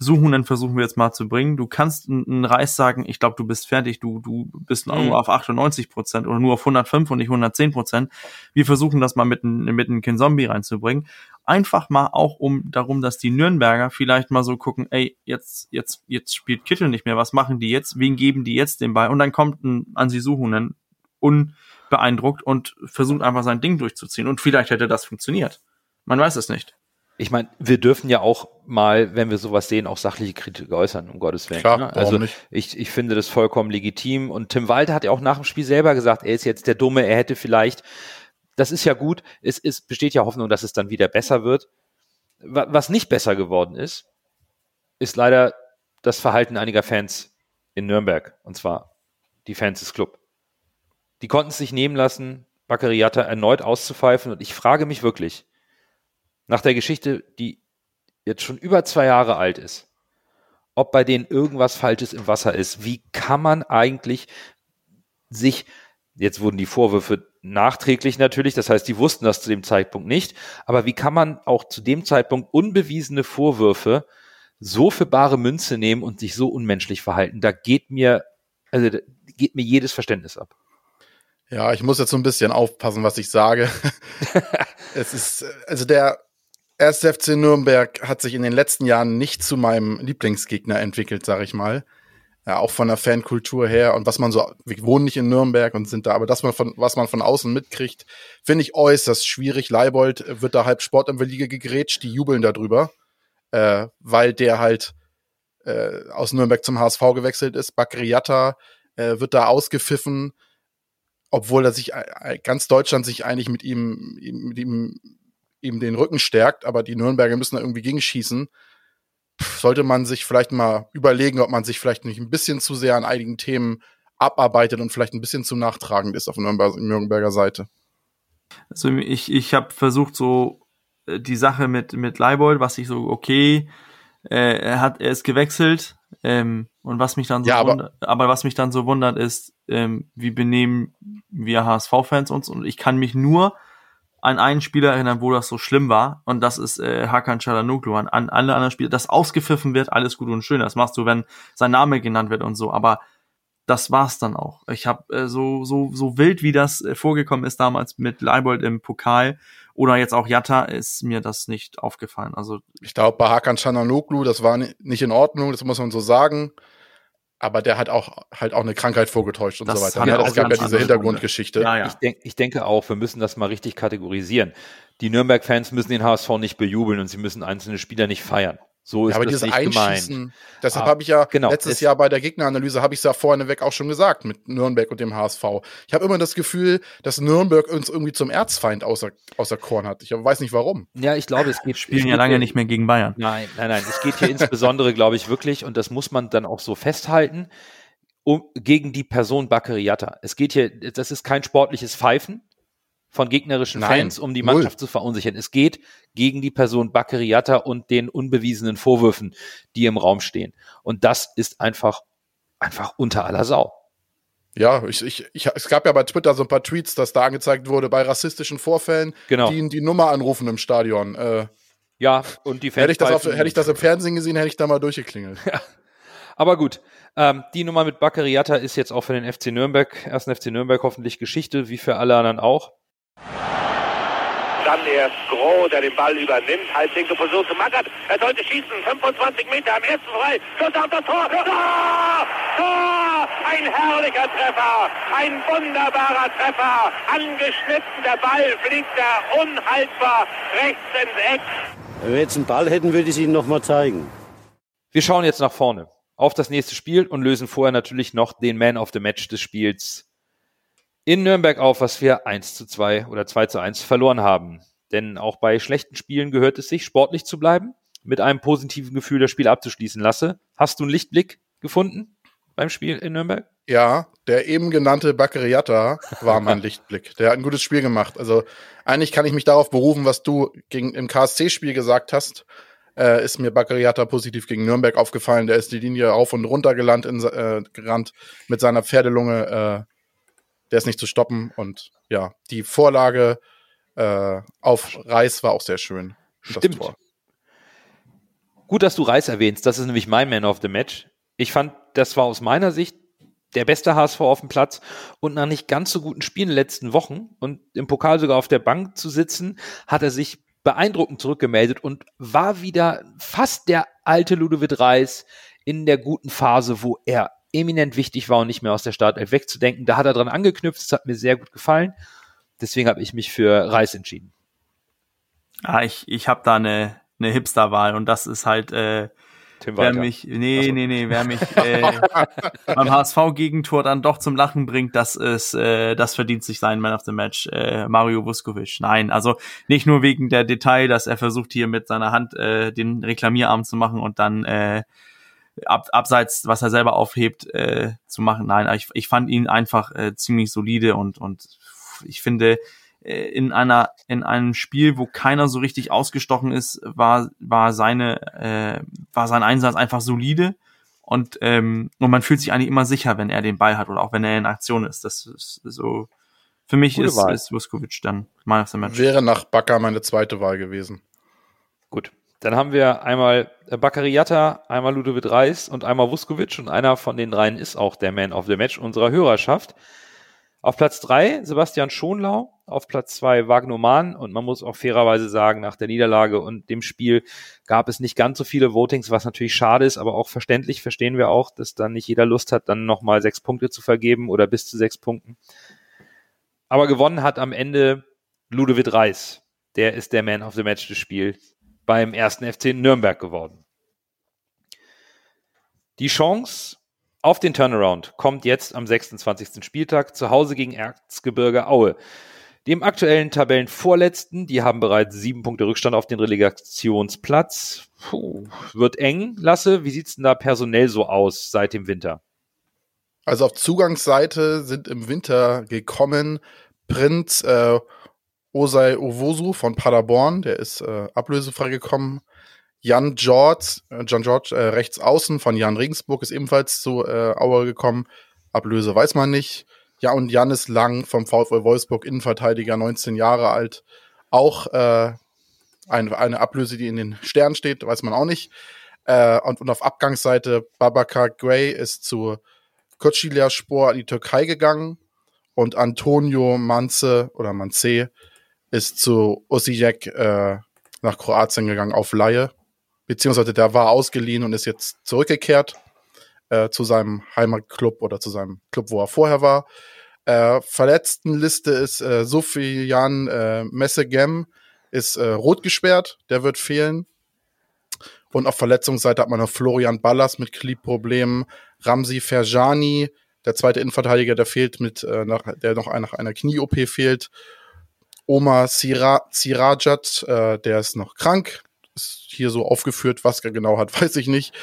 Suchen, versuchen wir jetzt mal zu bringen. Du kannst einen Reis sagen, ich glaube, du bist fertig, du, du bist Mhm. nur auf 98 Prozent oder nur auf 105 und nicht 110 Prozent. Wir versuchen das mal mit, einem- mit einem Kinzombie reinzubringen. Einfach mal auch um darum, dass die Nürnberger vielleicht mal so gucken, ey, jetzt, jetzt, jetzt spielt Kittel nicht mehr, was machen die jetzt? Wen geben die jetzt den Ball? Und dann kommt ein Ansi Suhunen unbeeindruckt und versucht einfach sein Ding durchzuziehen. Und vielleicht hätte das funktioniert. Man weiß es nicht. Ich meine, wir dürfen ja auch mal, wenn wir sowas sehen, auch sachliche Kritik äußern, um Gottes Willen. Klar, ne? Also nicht? ich, ich finde das vollkommen legitim. Und Tim Walter hat ja auch nach dem Spiel selber gesagt, er ist jetzt der Dumme, er hätte vielleicht, das ist ja gut, es, es besteht ja Hoffnung, dass es dann wieder besser wird. Wa- Was nicht besser geworden ist, ist leider das Verhalten einiger Fans in Nürnberg. Und zwar die Fans des Club. Die konnten es sich nehmen lassen, Baccariata erneut auszupfeifen. Und ich frage mich wirklich, nach der Geschichte, die jetzt schon über zwei Jahre alt ist, ob bei denen irgendwas Falsches im Wasser ist. Wie kann man eigentlich sich, jetzt wurden die Vorwürfe nachträglich natürlich, das heißt, die wussten das zu dem Zeitpunkt nicht, aber wie kann man auch zu dem Zeitpunkt unbewiesene Vorwürfe so für bare Münze nehmen und sich so unmenschlich verhalten? Da geht mir, also geht mir jedes Verständnis ab. Ja, ich muss jetzt so ein bisschen aufpassen, was ich sage. es ist, also der erste FC Nürnberg hat sich in den letzten Jahren nicht zu meinem Lieblingsgegner entwickelt, sag ich mal. ja, auch von der Fankultur her und was man so, wir wohnen nicht in Nürnberg und sind da, aber das man von, was man von außen mitkriegt, finde ich äußerst schwierig. Leibold wird da halb Sport im Liga gegrätscht, die jubeln darüber, äh, weil der halt äh, aus Nürnberg zum HSV gewechselt ist. Bakriata äh, wird da ausgepfiffen, obwohl er sich äh, ganz Deutschland sich eigentlich mit ihm, mit ihm, ihm den Rücken stärkt, aber die Nürnberger müssen da irgendwie gegenschießen sollte man sich vielleicht mal überlegen, ob man sich vielleicht nicht ein bisschen zu sehr an einigen Themen abarbeitet und vielleicht ein bisschen zu nachtragend ist auf Nürnberger Seite. Also ich, ich habe versucht, so äh, die Sache mit, mit Leibold, was ich so, okay, äh, er hat, er ist gewechselt, ähm, und was mich dann so Ja, aber- wundert, aber was mich dann so wundert, ist, ähm, wie benehmen wir HSV-Fans uns und ich kann mich nur an einen Spieler erinnern, wo das so schlimm war und das ist äh, Hakan Çalhanoğlu. An, an alle anderen Spieler, das ausgepfiffen wird, alles gut und schön. Das machst du, wenn sein Name genannt wird und so. Aber das war's dann auch. Ich habe äh, so so so wild, wie das äh, vorgekommen ist damals mit Leibold im Pokal oder jetzt auch Jatta, ist mir das nicht aufgefallen. Also Ich glaube, bei Hakan Çalhanoğlu, das war ni- nicht in Ordnung, das muss man so sagen. Aber der hat auch halt auch eine Krankheit vorgetäuscht und Das so weiter. Ja, es auch gab ja diese Hintergrundgeschichte. ja, ja. Ich, denk, ich denke auch, wir müssen das mal richtig kategorisieren. Die Nürnberg-Fans müssen den HSV nicht bejubeln und sie müssen einzelne Spieler nicht feiern. So ist Ja, aber das dieses nicht gemeint. Einschießen, deshalb Ah, habe ich ja genau, letztes es- Jahr bei der Gegneranalyse, habe ich es ja vorneweg auch schon gesagt, mit Nürnberg und dem HSV. Ich habe immer das Gefühl, dass Nürnberg uns irgendwie zum Erzfeind außer, außer Korn hat. Ich weiß nicht warum. Ja, ich glaube, es geht spielen ja lange nicht mehr gegen Bayern. Nein, nein, nein. Es geht hier insbesondere, glaube ich, wirklich, und das muss man dann auch so festhalten, um, gegen die Person Bakariata. Es geht hier, das ist kein sportliches Pfeifen von gegnerischen Nein, Fans, um die null. Mannschaft zu verunsichern. Es geht gegen die Person Bakariata und den unbewiesenen Vorwürfen, die im Raum stehen. Und das ist einfach, einfach unter aller Sau. Ja, ich, ich, ich, es gab ja bei Twitter so ein paar Tweets, dass da angezeigt wurde, bei rassistischen Vorfällen, Genau. die die Nummer anrufen im Stadion. Äh, Ja, und die Fans hätte, ich das auf, hätte ich das im Fernsehen gesehen, hätte ich da mal durchgeklingelt. Aber gut, ähm, die Nummer mit Bakariata ist jetzt auch für den FC Nürnberg, ersten FC Nürnberg hoffentlich Geschichte, wie für alle anderen auch. Dann erst Groh, der den Ball übernimmt. Halblinke Position zu Magath. Er sollte schießen. 25 Meter am ersten frei. Schuss auf das Tor. Tor! Tor! Ein herrlicher Treffer. Ein wunderbarer Treffer. Angeschnitten. Der Ball fliegt er unhaltbar rechts ins Eck. Wenn wir jetzt einen Ball hätten, würde ich es Ihnen noch mal zeigen. Wir schauen jetzt nach vorne auf das nächste Spiel und lösen vorher natürlich noch den Man of the Match des Spiels in Nürnberg auf, was wir 1 zu 2 oder 2 zu 1 verloren haben. Denn auch bei schlechten Spielen gehört es sich, sportlich zu bleiben, mit einem positiven Gefühl das Spiel abzuschließen. Lasse, hast du einen Lichtblick gefunden beim Spiel in Nürnberg? Ja, der eben genannte Bakariata war mein Lichtblick. Der hat ein gutes Spiel gemacht. Also eigentlich kann ich mich darauf berufen, was du gegen, im KSC-Spiel gesagt hast. Äh, ist mir Bakariata positiv gegen Nürnberg aufgefallen. Der ist die Linie auf und runter gelandt, in, äh, gerannt mit seiner Pferdelunge. Äh, der ist nicht zu stoppen. Und ja, die Vorlage äh, auf Reis war auch sehr schön. Das Stimmt. Tor. Gut, dass du Reis erwähnst. Das ist nämlich mein Man of the Match. Ich fand, das war aus meiner Sicht der beste HSV auf dem Platz und nach nicht ganz so guten Spielen in den letzten Wochen und im Pokal sogar auf der Bank zu sitzen, hat er sich beeindruckend zurückgemeldet und war wieder fast der alte Ludovic Reis in der guten Phase, wo er eminent wichtig war und nicht mehr aus der Startelf wegzudenken. Da hat er dran angeknüpft, das hat mir sehr gut gefallen. Deswegen habe ich mich für Reis entschieden. Ah, ich ich habe da eine eine Hipster-Wahl und das ist halt äh, Tim wer Walter. mich nee so. nee nee wer mich äh, beim HSV Gegentor dann doch zum Lachen bringt, das ist äh, das verdient sich sein Man of the Match äh, Mario Vuskovic. Nein, also nicht nur wegen der Detail, dass er versucht hier mit seiner Hand äh, den Reklamierarm zu machen und dann äh, ab, abseits, was er selber aufhebt, äh, zu machen. Nein, ich, ich fand ihn einfach äh, ziemlich solide und und ich finde äh, in einer in einem Spiel, wo keiner so richtig ausgestochen ist, war war seine äh, war sein Einsatz einfach solide und ähm, und man fühlt sich eigentlich immer sicher, wenn er den Ball hat oder auch wenn er in Aktion ist. Das ist so für mich Gute ist Wahl. ist Vuskovic dann Man of the Match. Wäre nach Bakker meine zweite Wahl gewesen. Gut. Dann haben wir einmal Bakariata, einmal Ludovic Reis und einmal Vuskovic und einer von den dreien ist auch der Man of the Match unserer Hörerschaft. Auf Platz drei Sebastian Schonlau auf Platz zwei Wagnoman und man muss auch fairerweise sagen, nach der Niederlage und dem Spiel gab es nicht ganz so viele Votings, was natürlich schade ist, aber auch verständlich verstehen wir auch, dass dann nicht jeder Lust hat, dann nochmal sechs Punkte zu vergeben oder bis zu sechs Punkten. Aber gewonnen hat am Ende Ludovic Reis. Der ist der Man of the Match des Spiels beim ersten FC Nürnberg geworden. Die Chance auf den Turnaround kommt jetzt am 26. Spieltag zu Hause gegen Erzgebirge Aue. Dem aktuellen Tabellenvorletzten, die haben bereits sieben Punkte Rückstand auf den Relegationsplatz. Puh, wird eng. Lasse, wie sieht's denn da personell so aus seit dem Winter? Also auf Zugangsseite sind im Winter gekommen Prinz äh, Osei Owosu von Paderborn, der ist äh, ablösefrei gekommen. Jan George, äh, George äh, rechts außen von Jan Regensburg ist ebenfalls zu äh, Auer gekommen. Ablöse weiß man nicht. Ja, und Janis Lang vom VfL Wolfsburg, Innenverteidiger, 19 Jahre alt. Auch äh, eine, eine Ablöse, die in den Sternen steht, weiß man auch nicht. Äh, und, und auf Abgangsseite Babakar Gray ist zu Kochilia Spor in die Türkei gegangen. Und Antonio Manze oder Manze ist zu Osijek äh, nach Kroatien gegangen auf Laie beziehungsweise der war ausgeliehen und ist jetzt zurückgekehrt äh, zu seinem Heimatclub oder zu seinem Club, wo er vorher war. Äh, Verletztenliste ist äh, Sofian äh, Messegem ist äh, rot gesperrt, der wird fehlen. Und auf Verletzungsseite hat man noch Florian Ballas mit Knieproblemen, Ramsi Ferjani, der zweite Innenverteidiger, der fehlt mit, äh, nach, der noch nach einer Knie-OP fehlt. Omar Sira Sirajat, äh, der ist noch krank, ist hier so aufgeführt, was er genau hat, weiß ich nicht.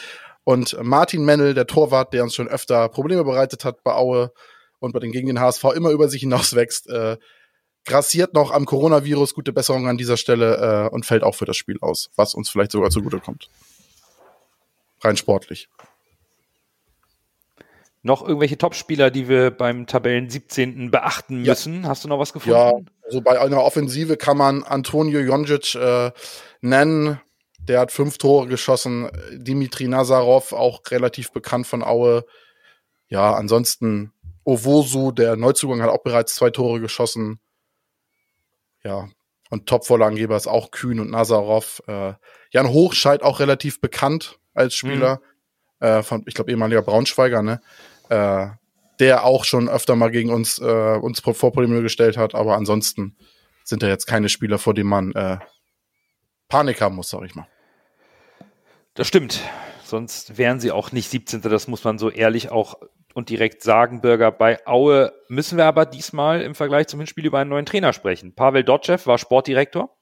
Und Martin Mennel, der Torwart, der uns schon öfter Probleme bereitet hat bei Aue und bei den gegen den HSV immer über sich hinaus wächst, äh, grassiert noch am Coronavirus. Gute Besserung an dieser Stelle äh, und fällt auch für das Spiel aus, was uns vielleicht sogar zugute kommt. Rein sportlich. Noch irgendwelche Topspieler, die wir beim Tabellen 17. beachten müssen? Ja. Hast du noch was gefunden? Ja, also bei einer Offensive kann man Antonio Jonjic äh, nennen. Der hat fünf Tore geschossen. Dimitri Nazarov, auch relativ bekannt von Aue. Ja, ansonsten Owosu, der Neuzugang, hat auch bereits zwei Tore geschossen. Ja, und Topvorlagengeber ist auch Kühn und Nazarov. Äh, Jan Hochscheid auch relativ bekannt als Spieler. Mhm. Äh, von, ich glaube, ehemaliger Braunschweiger, ne? Äh, der auch schon öfter mal gegen uns, äh, uns vor Probleme gestellt hat. Aber ansonsten sind da jetzt keine Spieler, vor denen man äh, Panik haben muss, sag ich mal. Das stimmt. Sonst wären sie auch nicht 17. Das muss man so ehrlich auch und direkt sagen, Bürger. Bei Aue müssen wir aber diesmal im Vergleich zum Hinspiel über einen neuen Trainer sprechen. Pavel Dotschew war Sportdirektor,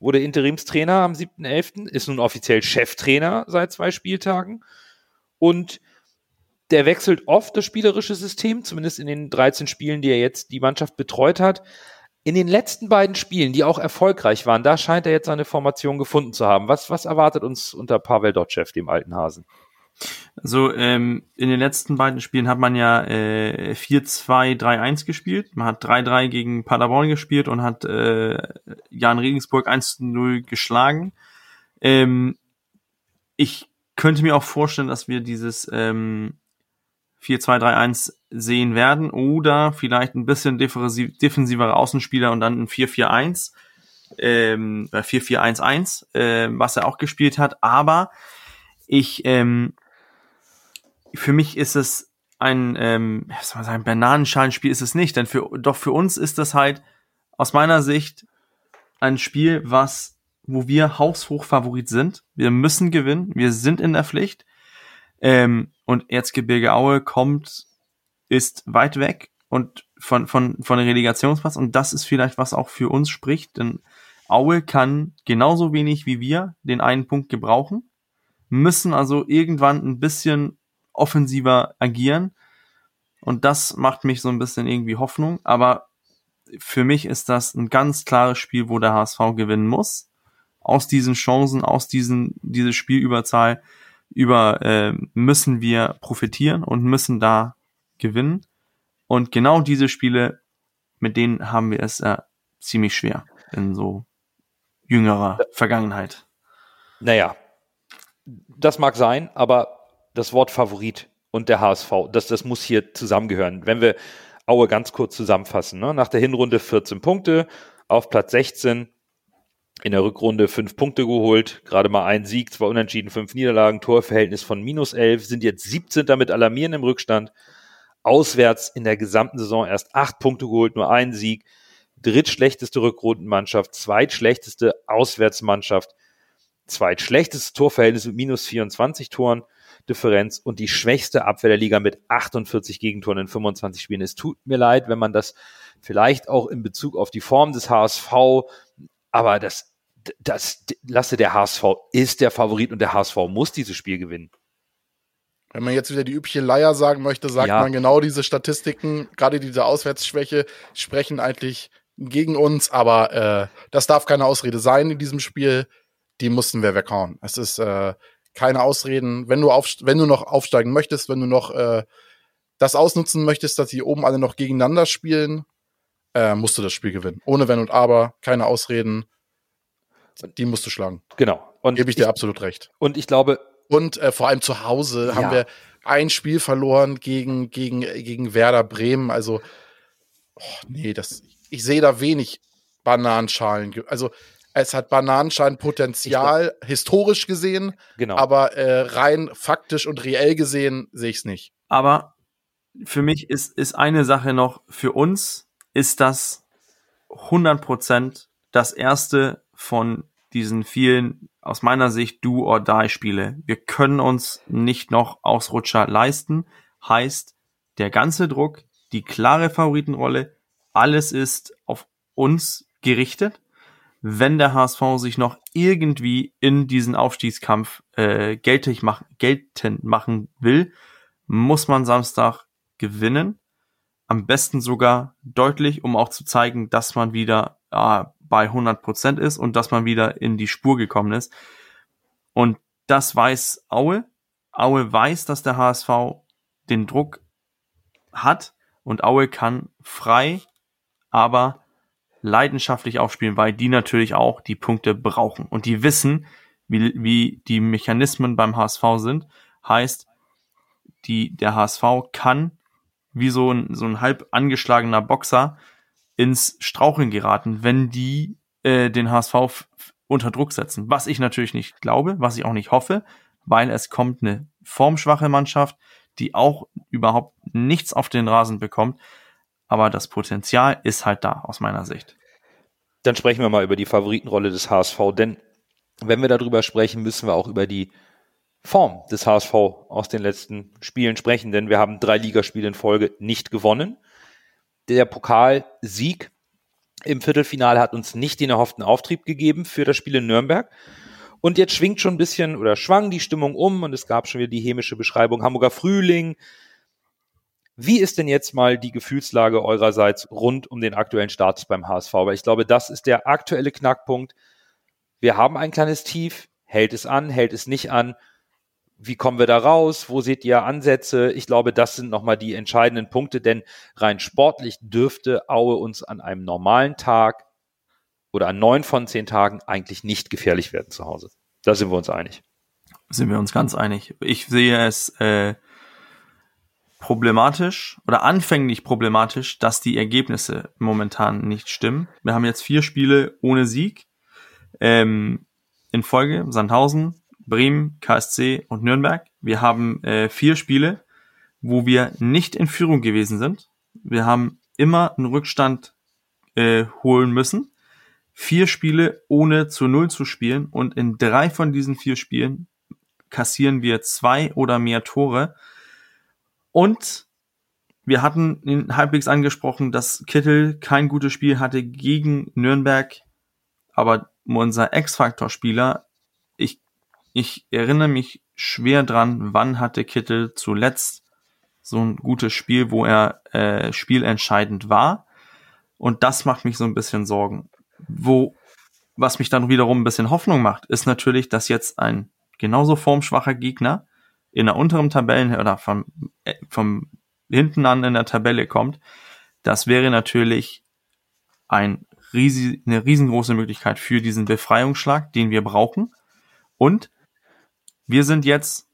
wurde Interimstrainer am 7.11., ist nun offiziell Cheftrainer seit zwei Spieltagen und der wechselt oft das spielerische System, zumindest in den 13 Spielen, die er jetzt die Mannschaft betreut hat. In den letzten beiden Spielen, die auch erfolgreich waren, da scheint er jetzt seine Formation gefunden zu haben. Was, was erwartet uns unter Pavel Dotschew, dem alten Hasen? Also ähm, in den letzten beiden Spielen hat man ja äh, 4-2-3-1 gespielt. Man hat 3-3 gegen Paderborn gespielt und hat äh, Jan Regensburg 1-0 geschlagen. Ähm, ich könnte mir auch vorstellen, dass wir dieses ähm, 4-2-3-1 sehen werden oder vielleicht ein bisschen defensivere Außenspieler und dann ein 4-4-1, ähm, 4-4-1-1, äh, was er auch gespielt hat. Aber ich, ähm, für mich ist es ein, ähm, was soll man sagen, Bananenschalenspiel ist es nicht, denn für, doch für uns ist das halt aus meiner Sicht ein Spiel, was, wo wir haushoch Favorit sind. Wir müssen gewinnen, wir sind in der Pflicht. Ähm, und Erzgebirge Aue kommt, ist weit weg und von, von, von der Relegationsplatz und das ist vielleicht was auch für uns spricht, denn Aue kann genauso wenig wie wir den einen Punkt gebrauchen, müssen also irgendwann ein bisschen offensiver agieren. Und das macht mich so ein bisschen irgendwie Hoffnung, aber für mich ist das ein ganz klares Spiel, wo der HSV gewinnen muss. Aus diesen Chancen, aus diesen, diese Spielüberzahl über äh, müssen wir profitieren und müssen da gewinnen. Und genau diese Spiele, mit denen haben wir es äh, ziemlich schwer in so jüngerer Vergangenheit. Naja, das mag sein, aber das Wort Favorit und der HSV, das, das muss hier zusammengehören. Wenn wir Aue ganz kurz zusammenfassen. Ne? Nach der Hinrunde 14 Punkte, auf Platz 16, in der Rückrunde fünf Punkte geholt, gerade mal ein Sieg, zwei Unentschieden, fünf Niederlagen, Torverhältnis von minus elf, sind jetzt 17. mit Alarmieren im Rückstand. Auswärts in der gesamten Saison erst acht Punkte geholt, nur ein Sieg. Drittschlechteste Rückrundenmannschaft, zweitschlechteste Auswärtsmannschaft, zweitschlechtestes Torverhältnis mit minus 24 Toren. Differenz und die schwächste Abwehr der Liga mit 48 Gegentoren in 25 Spielen. Es tut mir leid, wenn man das vielleicht auch in Bezug auf die Form des HSV, aber das, das lasse der HSV ist der Favorit und der HSV muss dieses Spiel gewinnen. Wenn man jetzt wieder die übliche Leier sagen möchte, sagt ja. man genau diese Statistiken, gerade diese Auswärtsschwäche, sprechen eigentlich gegen uns, aber äh, das darf keine Ausrede sein in diesem Spiel. Die mussten wir weghauen. Es ist äh, keine Ausreden. Wenn du, auf, wenn du noch aufsteigen möchtest, wenn du noch äh, das ausnutzen möchtest, dass die oben alle noch gegeneinander spielen, äh, musst du das Spiel gewinnen. Ohne Wenn und Aber, keine Ausreden. Die musst du schlagen. Genau. Und gebe ich dir absolut recht. Und ich glaube. Und äh, vor allem zu Hause ja. haben wir ein Spiel verloren gegen, gegen, gegen Werder Bremen. Also, oh, nee, das, ich sehe da wenig Bananenschalen. Also, es hat Bananenschalenpotenzial, historisch gesehen, genau. aber äh, rein faktisch und reell gesehen sehe ich es nicht. Aber für mich ist, ist eine Sache noch, für uns ist das 100% das erste von diesen vielen, aus meiner Sicht, Do or Die Spiele. Wir können uns nicht noch Ausrutscher leisten. Heißt, der ganze Druck, die klare Favoritenrolle, alles ist auf uns gerichtet wenn der HSV sich noch irgendwie in diesen Aufstiegskampf äh, geltend machen will, muss man Samstag gewinnen. Am besten sogar deutlich, um auch zu zeigen, dass man wieder äh, bei 100 Prozent ist und dass man wieder in die Spur gekommen ist. Und das weiß Aue. Aue weiß, dass der HSV den Druck hat und Aue kann frei, aber leidenschaftlich aufspielen, weil die natürlich auch die Punkte brauchen und die wissen, wie, wie die Mechanismen beim HSV sind. Heißt, die, der HSV kann wie so ein, so ein halb angeschlagener Boxer ins Straucheln geraten, wenn die äh, den HSV unter Druck setzen. Was ich natürlich nicht glaube, was ich auch nicht hoffe, weil es kommt eine formschwache Mannschaft, die auch überhaupt nichts auf den Rasen bekommt aber das Potenzial ist halt da aus meiner Sicht. Dann sprechen wir mal über die Favoritenrolle des HSV, denn wenn wir darüber sprechen, müssen wir auch über die Form des HSV aus den letzten Spielen sprechen, denn wir haben drei Ligaspiele in Folge nicht gewonnen. Der Pokalsieg im Viertelfinale hat uns nicht den erhofften Auftrieb gegeben für das Spiel in Nürnberg. Und jetzt schwingt schon ein bisschen oder schwang die Stimmung um und es gab schon wieder die hämische Beschreibung Hamburger Frühling, wie ist denn jetzt mal die Gefühlslage eurerseits rund um den aktuellen Status beim HSV? Weil ich glaube, das ist der aktuelle Knackpunkt. Wir haben ein kleines Tief. Hält es an? Hält es nicht an? Wie kommen wir da raus? Wo seht ihr Ansätze? Ich glaube, das sind nochmal die entscheidenden Punkte, denn rein sportlich dürfte Aue uns an einem normalen Tag oder an neun von zehn Tagen eigentlich nicht gefährlich werden zu Hause. Da sind wir uns einig. Sind wir uns ganz einig. Ich sehe es äh, problematisch oder anfänglich problematisch, dass die Ergebnisse momentan nicht stimmen. Wir haben jetzt vier Spiele ohne Sieg ähm, in Folge. Sandhausen, Bremen, KSC und Nürnberg. Wir haben äh, vier Spiele, wo wir nicht in Führung gewesen sind. Wir haben immer einen Rückstand äh, holen müssen. Vier Spiele ohne zu Null zu spielen und in drei von diesen vier Spielen kassieren wir zwei oder mehr Tore und wir hatten ihn halbwegs angesprochen, dass Kittel kein gutes Spiel hatte gegen Nürnberg, aber unser X-Faktor-Spieler, ich, ich erinnere mich schwer dran, wann hatte Kittel zuletzt so ein gutes Spiel, wo er äh, spielentscheidend war. Und das macht mich so ein bisschen Sorgen. Wo, was mich dann wiederum ein bisschen Hoffnung macht, ist natürlich, dass jetzt ein genauso formschwacher Gegner in der unteren Tabellen oder vom, äh, vom hinten an in der Tabelle kommt, das wäre natürlich ein riesig, eine riesengroße Möglichkeit für diesen Befreiungsschlag, den wir brauchen. Und wir sind jetzt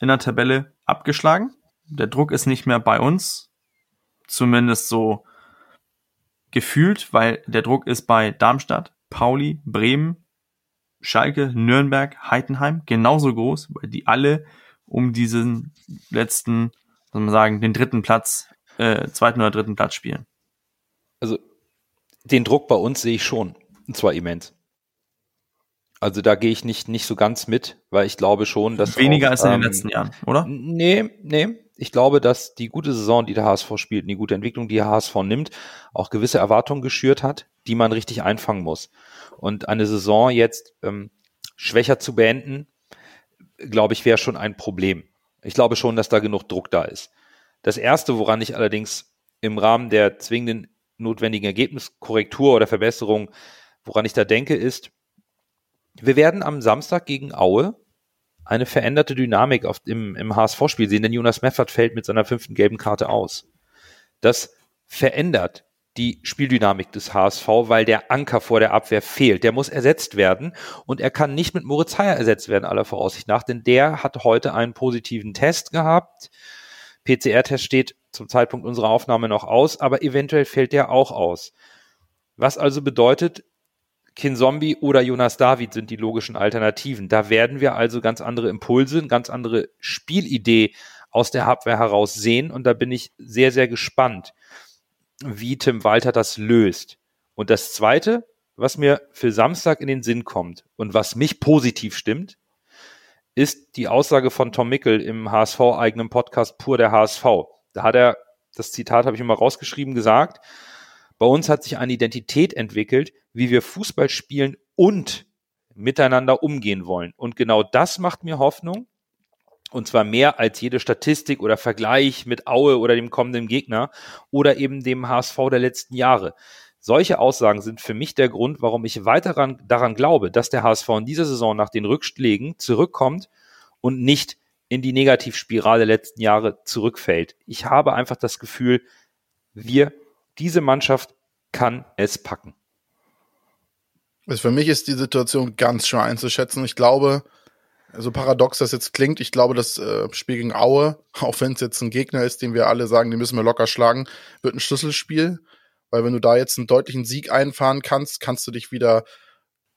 in der Tabelle abgeschlagen. Der Druck ist nicht mehr bei uns zumindest so gefühlt, weil der Druck ist bei Darmstadt, Pauli, Bremen, Schalke, Nürnberg, Heidenheim genauso groß, weil die alle um diesen letzten, soll man sagen, den dritten Platz, äh, zweiten oder dritten Platz spielen. Also den Druck bei uns sehe ich schon, und zwar immens. Also da gehe ich nicht, nicht so ganz mit, weil ich glaube schon, dass. Weniger auch, als in den ähm, letzten Jahren, oder? Nee, nee. Ich glaube, dass die gute Saison, die der HSV spielt, und die gute Entwicklung, die der HSV nimmt, auch gewisse Erwartungen geschürt hat, die man richtig einfangen muss. Und eine Saison jetzt ähm, schwächer zu beenden, glaube ich, wäre schon ein Problem. Ich glaube schon, dass da genug Druck da ist. Das erste, woran ich allerdings im Rahmen der zwingenden notwendigen Ergebniskorrektur oder Verbesserung, woran ich da denke, ist, wir werden am Samstag gegen Aue eine veränderte Dynamik auf, im, im HSV-Spiel sehen, denn Jonas Meffert fällt mit seiner fünften gelben Karte aus. Das verändert die Spieldynamik des HSV, weil der Anker vor der Abwehr fehlt. Der muss ersetzt werden und er kann nicht mit Moritz Heyer ersetzt werden, aller Voraussicht nach, denn der hat heute einen positiven Test gehabt. PCR-Test steht zum Zeitpunkt unserer Aufnahme noch aus, aber eventuell fällt der auch aus. Was also bedeutet, Kinzombie oder Jonas David sind die logischen Alternativen. Da werden wir also ganz andere Impulse, eine ganz andere Spielidee aus der Abwehr heraus sehen und da bin ich sehr, sehr gespannt, wie Tim Walter das löst. Und das Zweite, was mir für Samstag in den Sinn kommt und was mich positiv stimmt, ist die Aussage von Tom Mickel im HSV-eigenen Podcast Pur der HSV. Da hat er, das Zitat habe ich immer rausgeschrieben, gesagt, bei uns hat sich eine Identität entwickelt, wie wir Fußball spielen und miteinander umgehen wollen. Und genau das macht mir Hoffnung. Und zwar mehr als jede Statistik oder Vergleich mit Aue oder dem kommenden Gegner oder eben dem HSV der letzten Jahre. Solche Aussagen sind für mich der Grund, warum ich weiter daran, glaube, dass der HSV in dieser Saison nach den Rückschlägen zurückkommt und nicht in die Negativspirale der letzten Jahre zurückfällt. Ich habe einfach das Gefühl, wir, diese Mannschaft kann es packen. Also für mich ist die Situation ganz schwer einzuschätzen. Ich glaube, so paradox das jetzt klingt, ich glaube, das äh, Spiel gegen Aue, auch wenn es jetzt ein Gegner ist, den wir alle sagen, den müssen wir locker schlagen, wird ein Schlüsselspiel. Weil wenn du da jetzt einen deutlichen Sieg einfahren kannst, kannst du dich wieder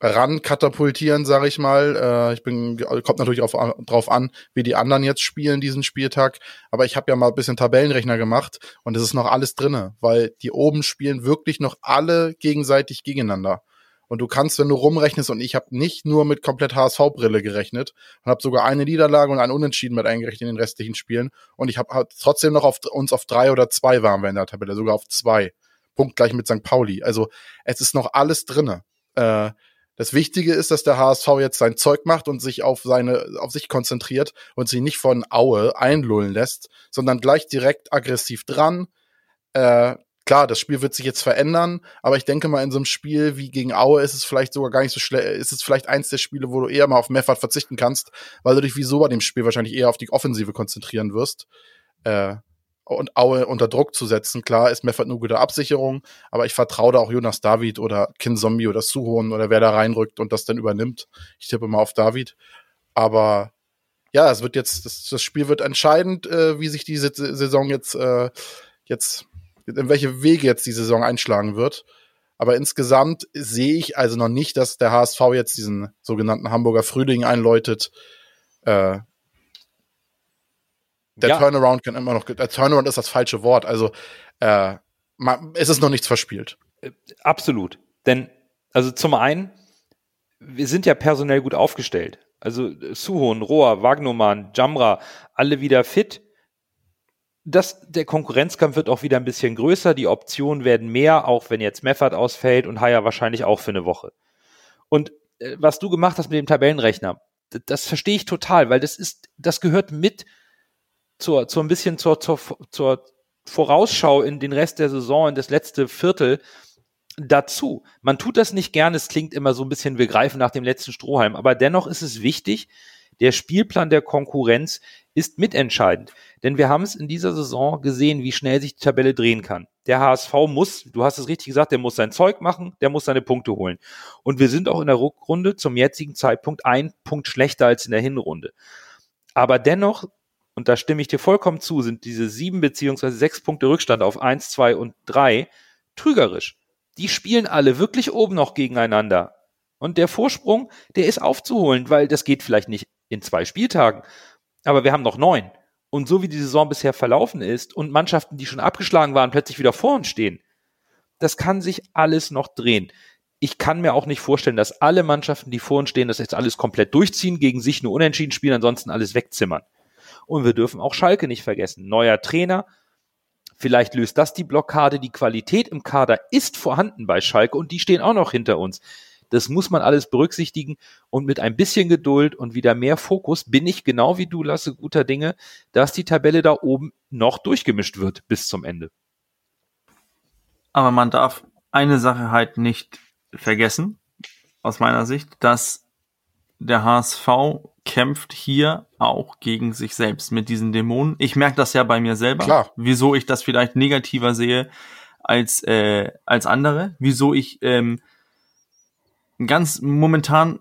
ran katapultieren, sag ich mal. Äh, ich bin, kommt natürlich auf, drauf an, wie die anderen jetzt spielen diesen Spieltag. Aber ich habe ja mal ein bisschen Tabellenrechner gemacht und es ist noch alles drinne, weil die oben spielen wirklich noch alle gegenseitig gegeneinander. Und du kannst, wenn du rumrechnest, und ich habe nicht nur mit komplett HSV-Brille gerechnet und habe sogar eine Niederlage und ein Unentschieden mit eingerechnet in den restlichen Spielen. Und ich habe hab trotzdem noch auf uns auf drei oder zwei waren wir in der Tabelle, sogar auf zwei. Punkt gleich mit St. Pauli. Also es ist noch alles drinne. Äh, das Wichtige ist, dass der HSV jetzt sein Zeug macht und sich auf seine, auf sich konzentriert und sich nicht von Aue einlullen lässt, sondern gleich direkt aggressiv dran. Äh, klar, das Spiel wird sich jetzt verändern, aber ich denke mal, in so einem Spiel wie gegen Aue ist es vielleicht sogar gar nicht so schlecht, ist es vielleicht eins der Spiele, wo du eher mal auf Meffert verzichten kannst, weil du dich wieso bei dem Spiel wahrscheinlich eher auf die Offensive konzentrieren wirst. Äh, und Aue unter Druck zu setzen. Klar ist Meffert eine gute Absicherung, aber ich vertraue da auch Jonas David oder Kin Zombie oder Suhon oder wer da reinrückt und das dann übernimmt. Ich tippe mal auf David. Aber ja, es wird jetzt, das, das Spiel wird entscheidend, äh, wie sich diese Saison jetzt, äh, jetzt, in welche Wege jetzt die Saison einschlagen wird. Aber insgesamt sehe ich also noch nicht, dass der HSV jetzt diesen sogenannten Hamburger Frühling einläutet. Äh, der Ja. Turnaround kann immer noch, der Turnaround ist das falsche Wort. Also äh, es ist noch nichts verspielt. Absolut. Denn, also zum einen, wir sind ja personell gut aufgestellt. Also äh, Suhon, Rohr, Wagnumann, Jamra, alle wieder fit. Das, der Konkurrenzkampf wird auch wieder ein bisschen größer, die Optionen werden mehr, auch wenn jetzt Meffert ausfällt und Haya wahrscheinlich auch für eine Woche. Und äh, was du gemacht hast mit dem Tabellenrechner, das, das verstehe ich total, weil das ist, das gehört mit zur, zur ein bisschen zur, zur, zur Vorausschau in den Rest der Saison, in das letzte Viertel dazu. Man tut das nicht gern, es klingt immer so ein bisschen, wir greifen nach dem letzten Strohhalm, aber dennoch ist es wichtig, der Spielplan der Konkurrenz ist mitentscheidend. Denn wir haben es in dieser Saison gesehen, wie schnell sich die Tabelle drehen kann. Der HSV muss, du hast es richtig gesagt, der muss sein Zeug machen, der muss seine Punkte holen. Und wir sind auch in der Rückrunde zum jetzigen Zeitpunkt ein Punkt schlechter als in der Hinrunde. Aber dennoch und da stimme ich dir vollkommen zu, sind diese sieben beziehungsweise sechs Punkte Rückstand auf eins, zwei und drei trügerisch. Die spielen alle wirklich oben noch gegeneinander. Und der Vorsprung, der ist aufzuholen, weil das geht vielleicht nicht in zwei Spieltagen, aber wir haben noch neun. Und so wie die Saison bisher verlaufen ist und Mannschaften, die schon abgeschlagen waren, plötzlich wieder vor uns stehen, das kann sich alles noch drehen. Ich kann mir auch nicht vorstellen, dass alle Mannschaften, die vor uns stehen, das jetzt alles komplett durchziehen, gegen sich nur unentschieden spielen, ansonsten alles wegzimmern. Und wir dürfen auch Schalke nicht vergessen. Neuer Trainer. Vielleicht löst das die Blockade. Die Qualität im Kader ist vorhanden bei Schalke und die stehen auch noch hinter uns. Das muss man alles berücksichtigen und mit ein bisschen Geduld und wieder mehr Fokus bin ich genau wie du, Lasse, guter Dinge, dass die Tabelle da oben noch durchgemischt wird bis zum Ende. Aber man darf eine Sache halt nicht vergessen, aus meiner Sicht, dass der HSV kämpft hier auch gegen sich selbst mit diesen Dämonen. Ich merke das ja bei mir selber, Klar. wieso ich das vielleicht negativer sehe als äh, als andere, wieso ich ähm, ganz momentan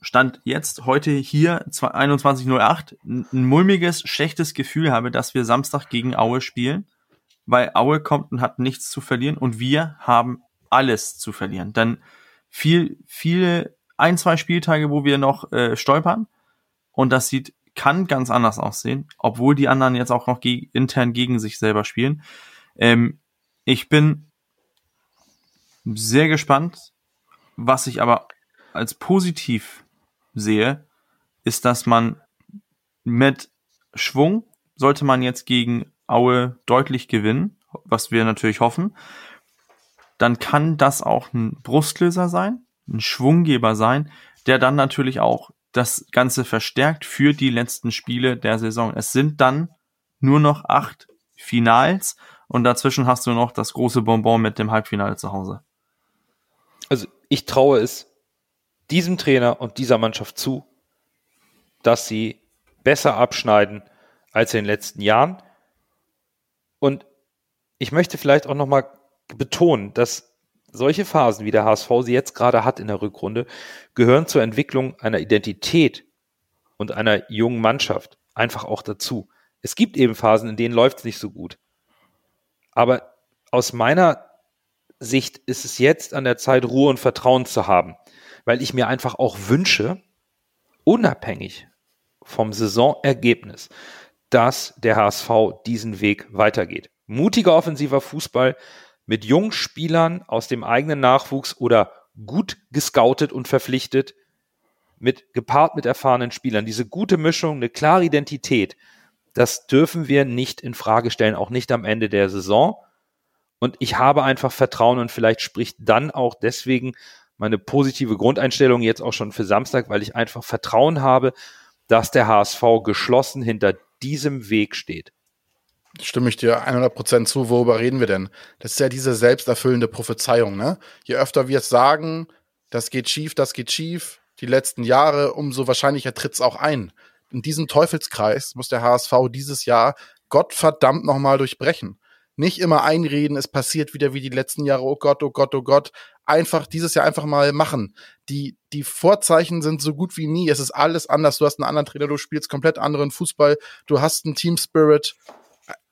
stand jetzt heute hier 21:08 ein mulmiges schlechtes Gefühl habe, dass wir Samstag gegen Aue spielen, weil Aue kommt und hat nichts zu verlieren und wir haben alles zu verlieren. Dann viel viele ein, zwei Spieltage, wo wir noch äh, stolpern. Und das sieht, kann ganz anders aussehen, obwohl die anderen jetzt auch noch ge intern gegen sich selber spielen. Ähm, ich bin sehr gespannt. Was ich aber als positiv sehe, ist, dass man mit Schwung sollte man jetzt gegen Aue deutlich gewinnen, was wir natürlich hoffen. Dann kann das auch ein Brustlöser sein, ein Schwunggeber sein, der dann natürlich auch das Ganze verstärkt für die letzten Spiele der Saison. Es sind dann nur noch acht Finals und dazwischen hast du noch das große Bonbon mit dem Halbfinale zu Hause. Also ich traue es diesem Trainer und dieser Mannschaft zu, dass sie besser abschneiden als in den letzten Jahren. Und ich möchte vielleicht auch nochmal betonen, dass solche Phasen, wie der HSV sie jetzt gerade hat in der Rückrunde, gehören zur Entwicklung einer Identität und einer jungen Mannschaft einfach auch dazu. Es gibt eben Phasen, in denen läuft es nicht so gut. Aber aus meiner Sicht ist es jetzt an der Zeit, Ruhe und Vertrauen zu haben, weil ich mir einfach auch wünsche, unabhängig vom Saisonergebnis, dass der HSV diesen Weg weitergeht. Mutiger offensiver Fußball, mit jungen Spielern aus dem eigenen Nachwuchs oder gut gescoutet und verpflichtet, mit gepaart mit erfahrenen Spielern. Diese gute Mischung, eine klare Identität, das dürfen wir nicht in Frage stellen, auch nicht am Ende der Saison. Und ich habe einfach Vertrauen und vielleicht spricht dann auch deswegen meine positive Grundeinstellung jetzt auch schon für Samstag, weil ich einfach Vertrauen habe, dass der HSV geschlossen hinter diesem Weg steht stimme ich dir 100% zu. Worüber reden wir denn? Das ist ja diese selbsterfüllende Prophezeiung, ne? Je öfter wir es sagen, das geht schief, das geht schief, die letzten Jahre, umso wahrscheinlicher tritt es auch ein. In diesem Teufelskreis muss der HSV dieses Jahr Gottverdammt nochmal durchbrechen. Nicht immer einreden, es passiert wieder wie die letzten Jahre, oh Gott, oh Gott, oh Gott. Einfach dieses Jahr einfach mal machen. Die, die Vorzeichen sind so gut wie nie. Es ist alles anders. Du hast einen anderen Trainer, du spielst komplett anderen Fußball, du hast einen Team Spirit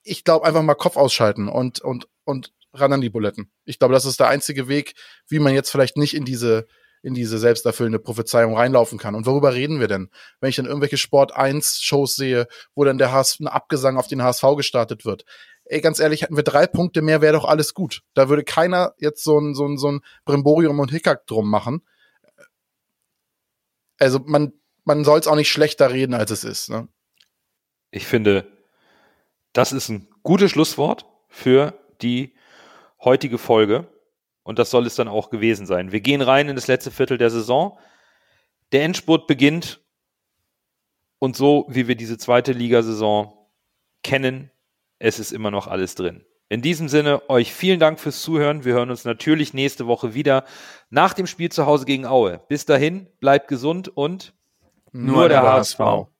ich glaube, einfach mal Kopf ausschalten und, und, und ran an die Buletten. Ich glaube, das ist der einzige Weg, wie man jetzt vielleicht nicht in diese, in diese selbsterfüllende Prophezeiung reinlaufen kann. Und worüber reden wir denn? Wenn ich dann irgendwelche Sport 1 Shows sehe, wo dann der HS, ein Abgesang auf den HSV gestartet wird. Ey, ganz ehrlich, hätten wir drei Punkte mehr, wäre doch alles gut. Da würde keiner jetzt so ein, so ein, so ein Brimborium und Hickhack drum machen. Also man, man soll es auch nicht schlechter reden, als es ist. Ne? Ich finde, das ist ein gutes Schlusswort für die heutige Folge. Und das soll es dann auch gewesen sein. Wir gehen rein in das letzte Viertel der Saison. Der Endspurt beginnt. Und so wie wir diese zweite Ligasaison kennen, es ist immer noch alles drin. In diesem Sinne, euch vielen Dank fürs Zuhören. Wir hören uns natürlich nächste Woche wieder nach dem Spiel zu Hause gegen Aue. Bis dahin, bleibt gesund und nur, nur der, der HSV. HSV.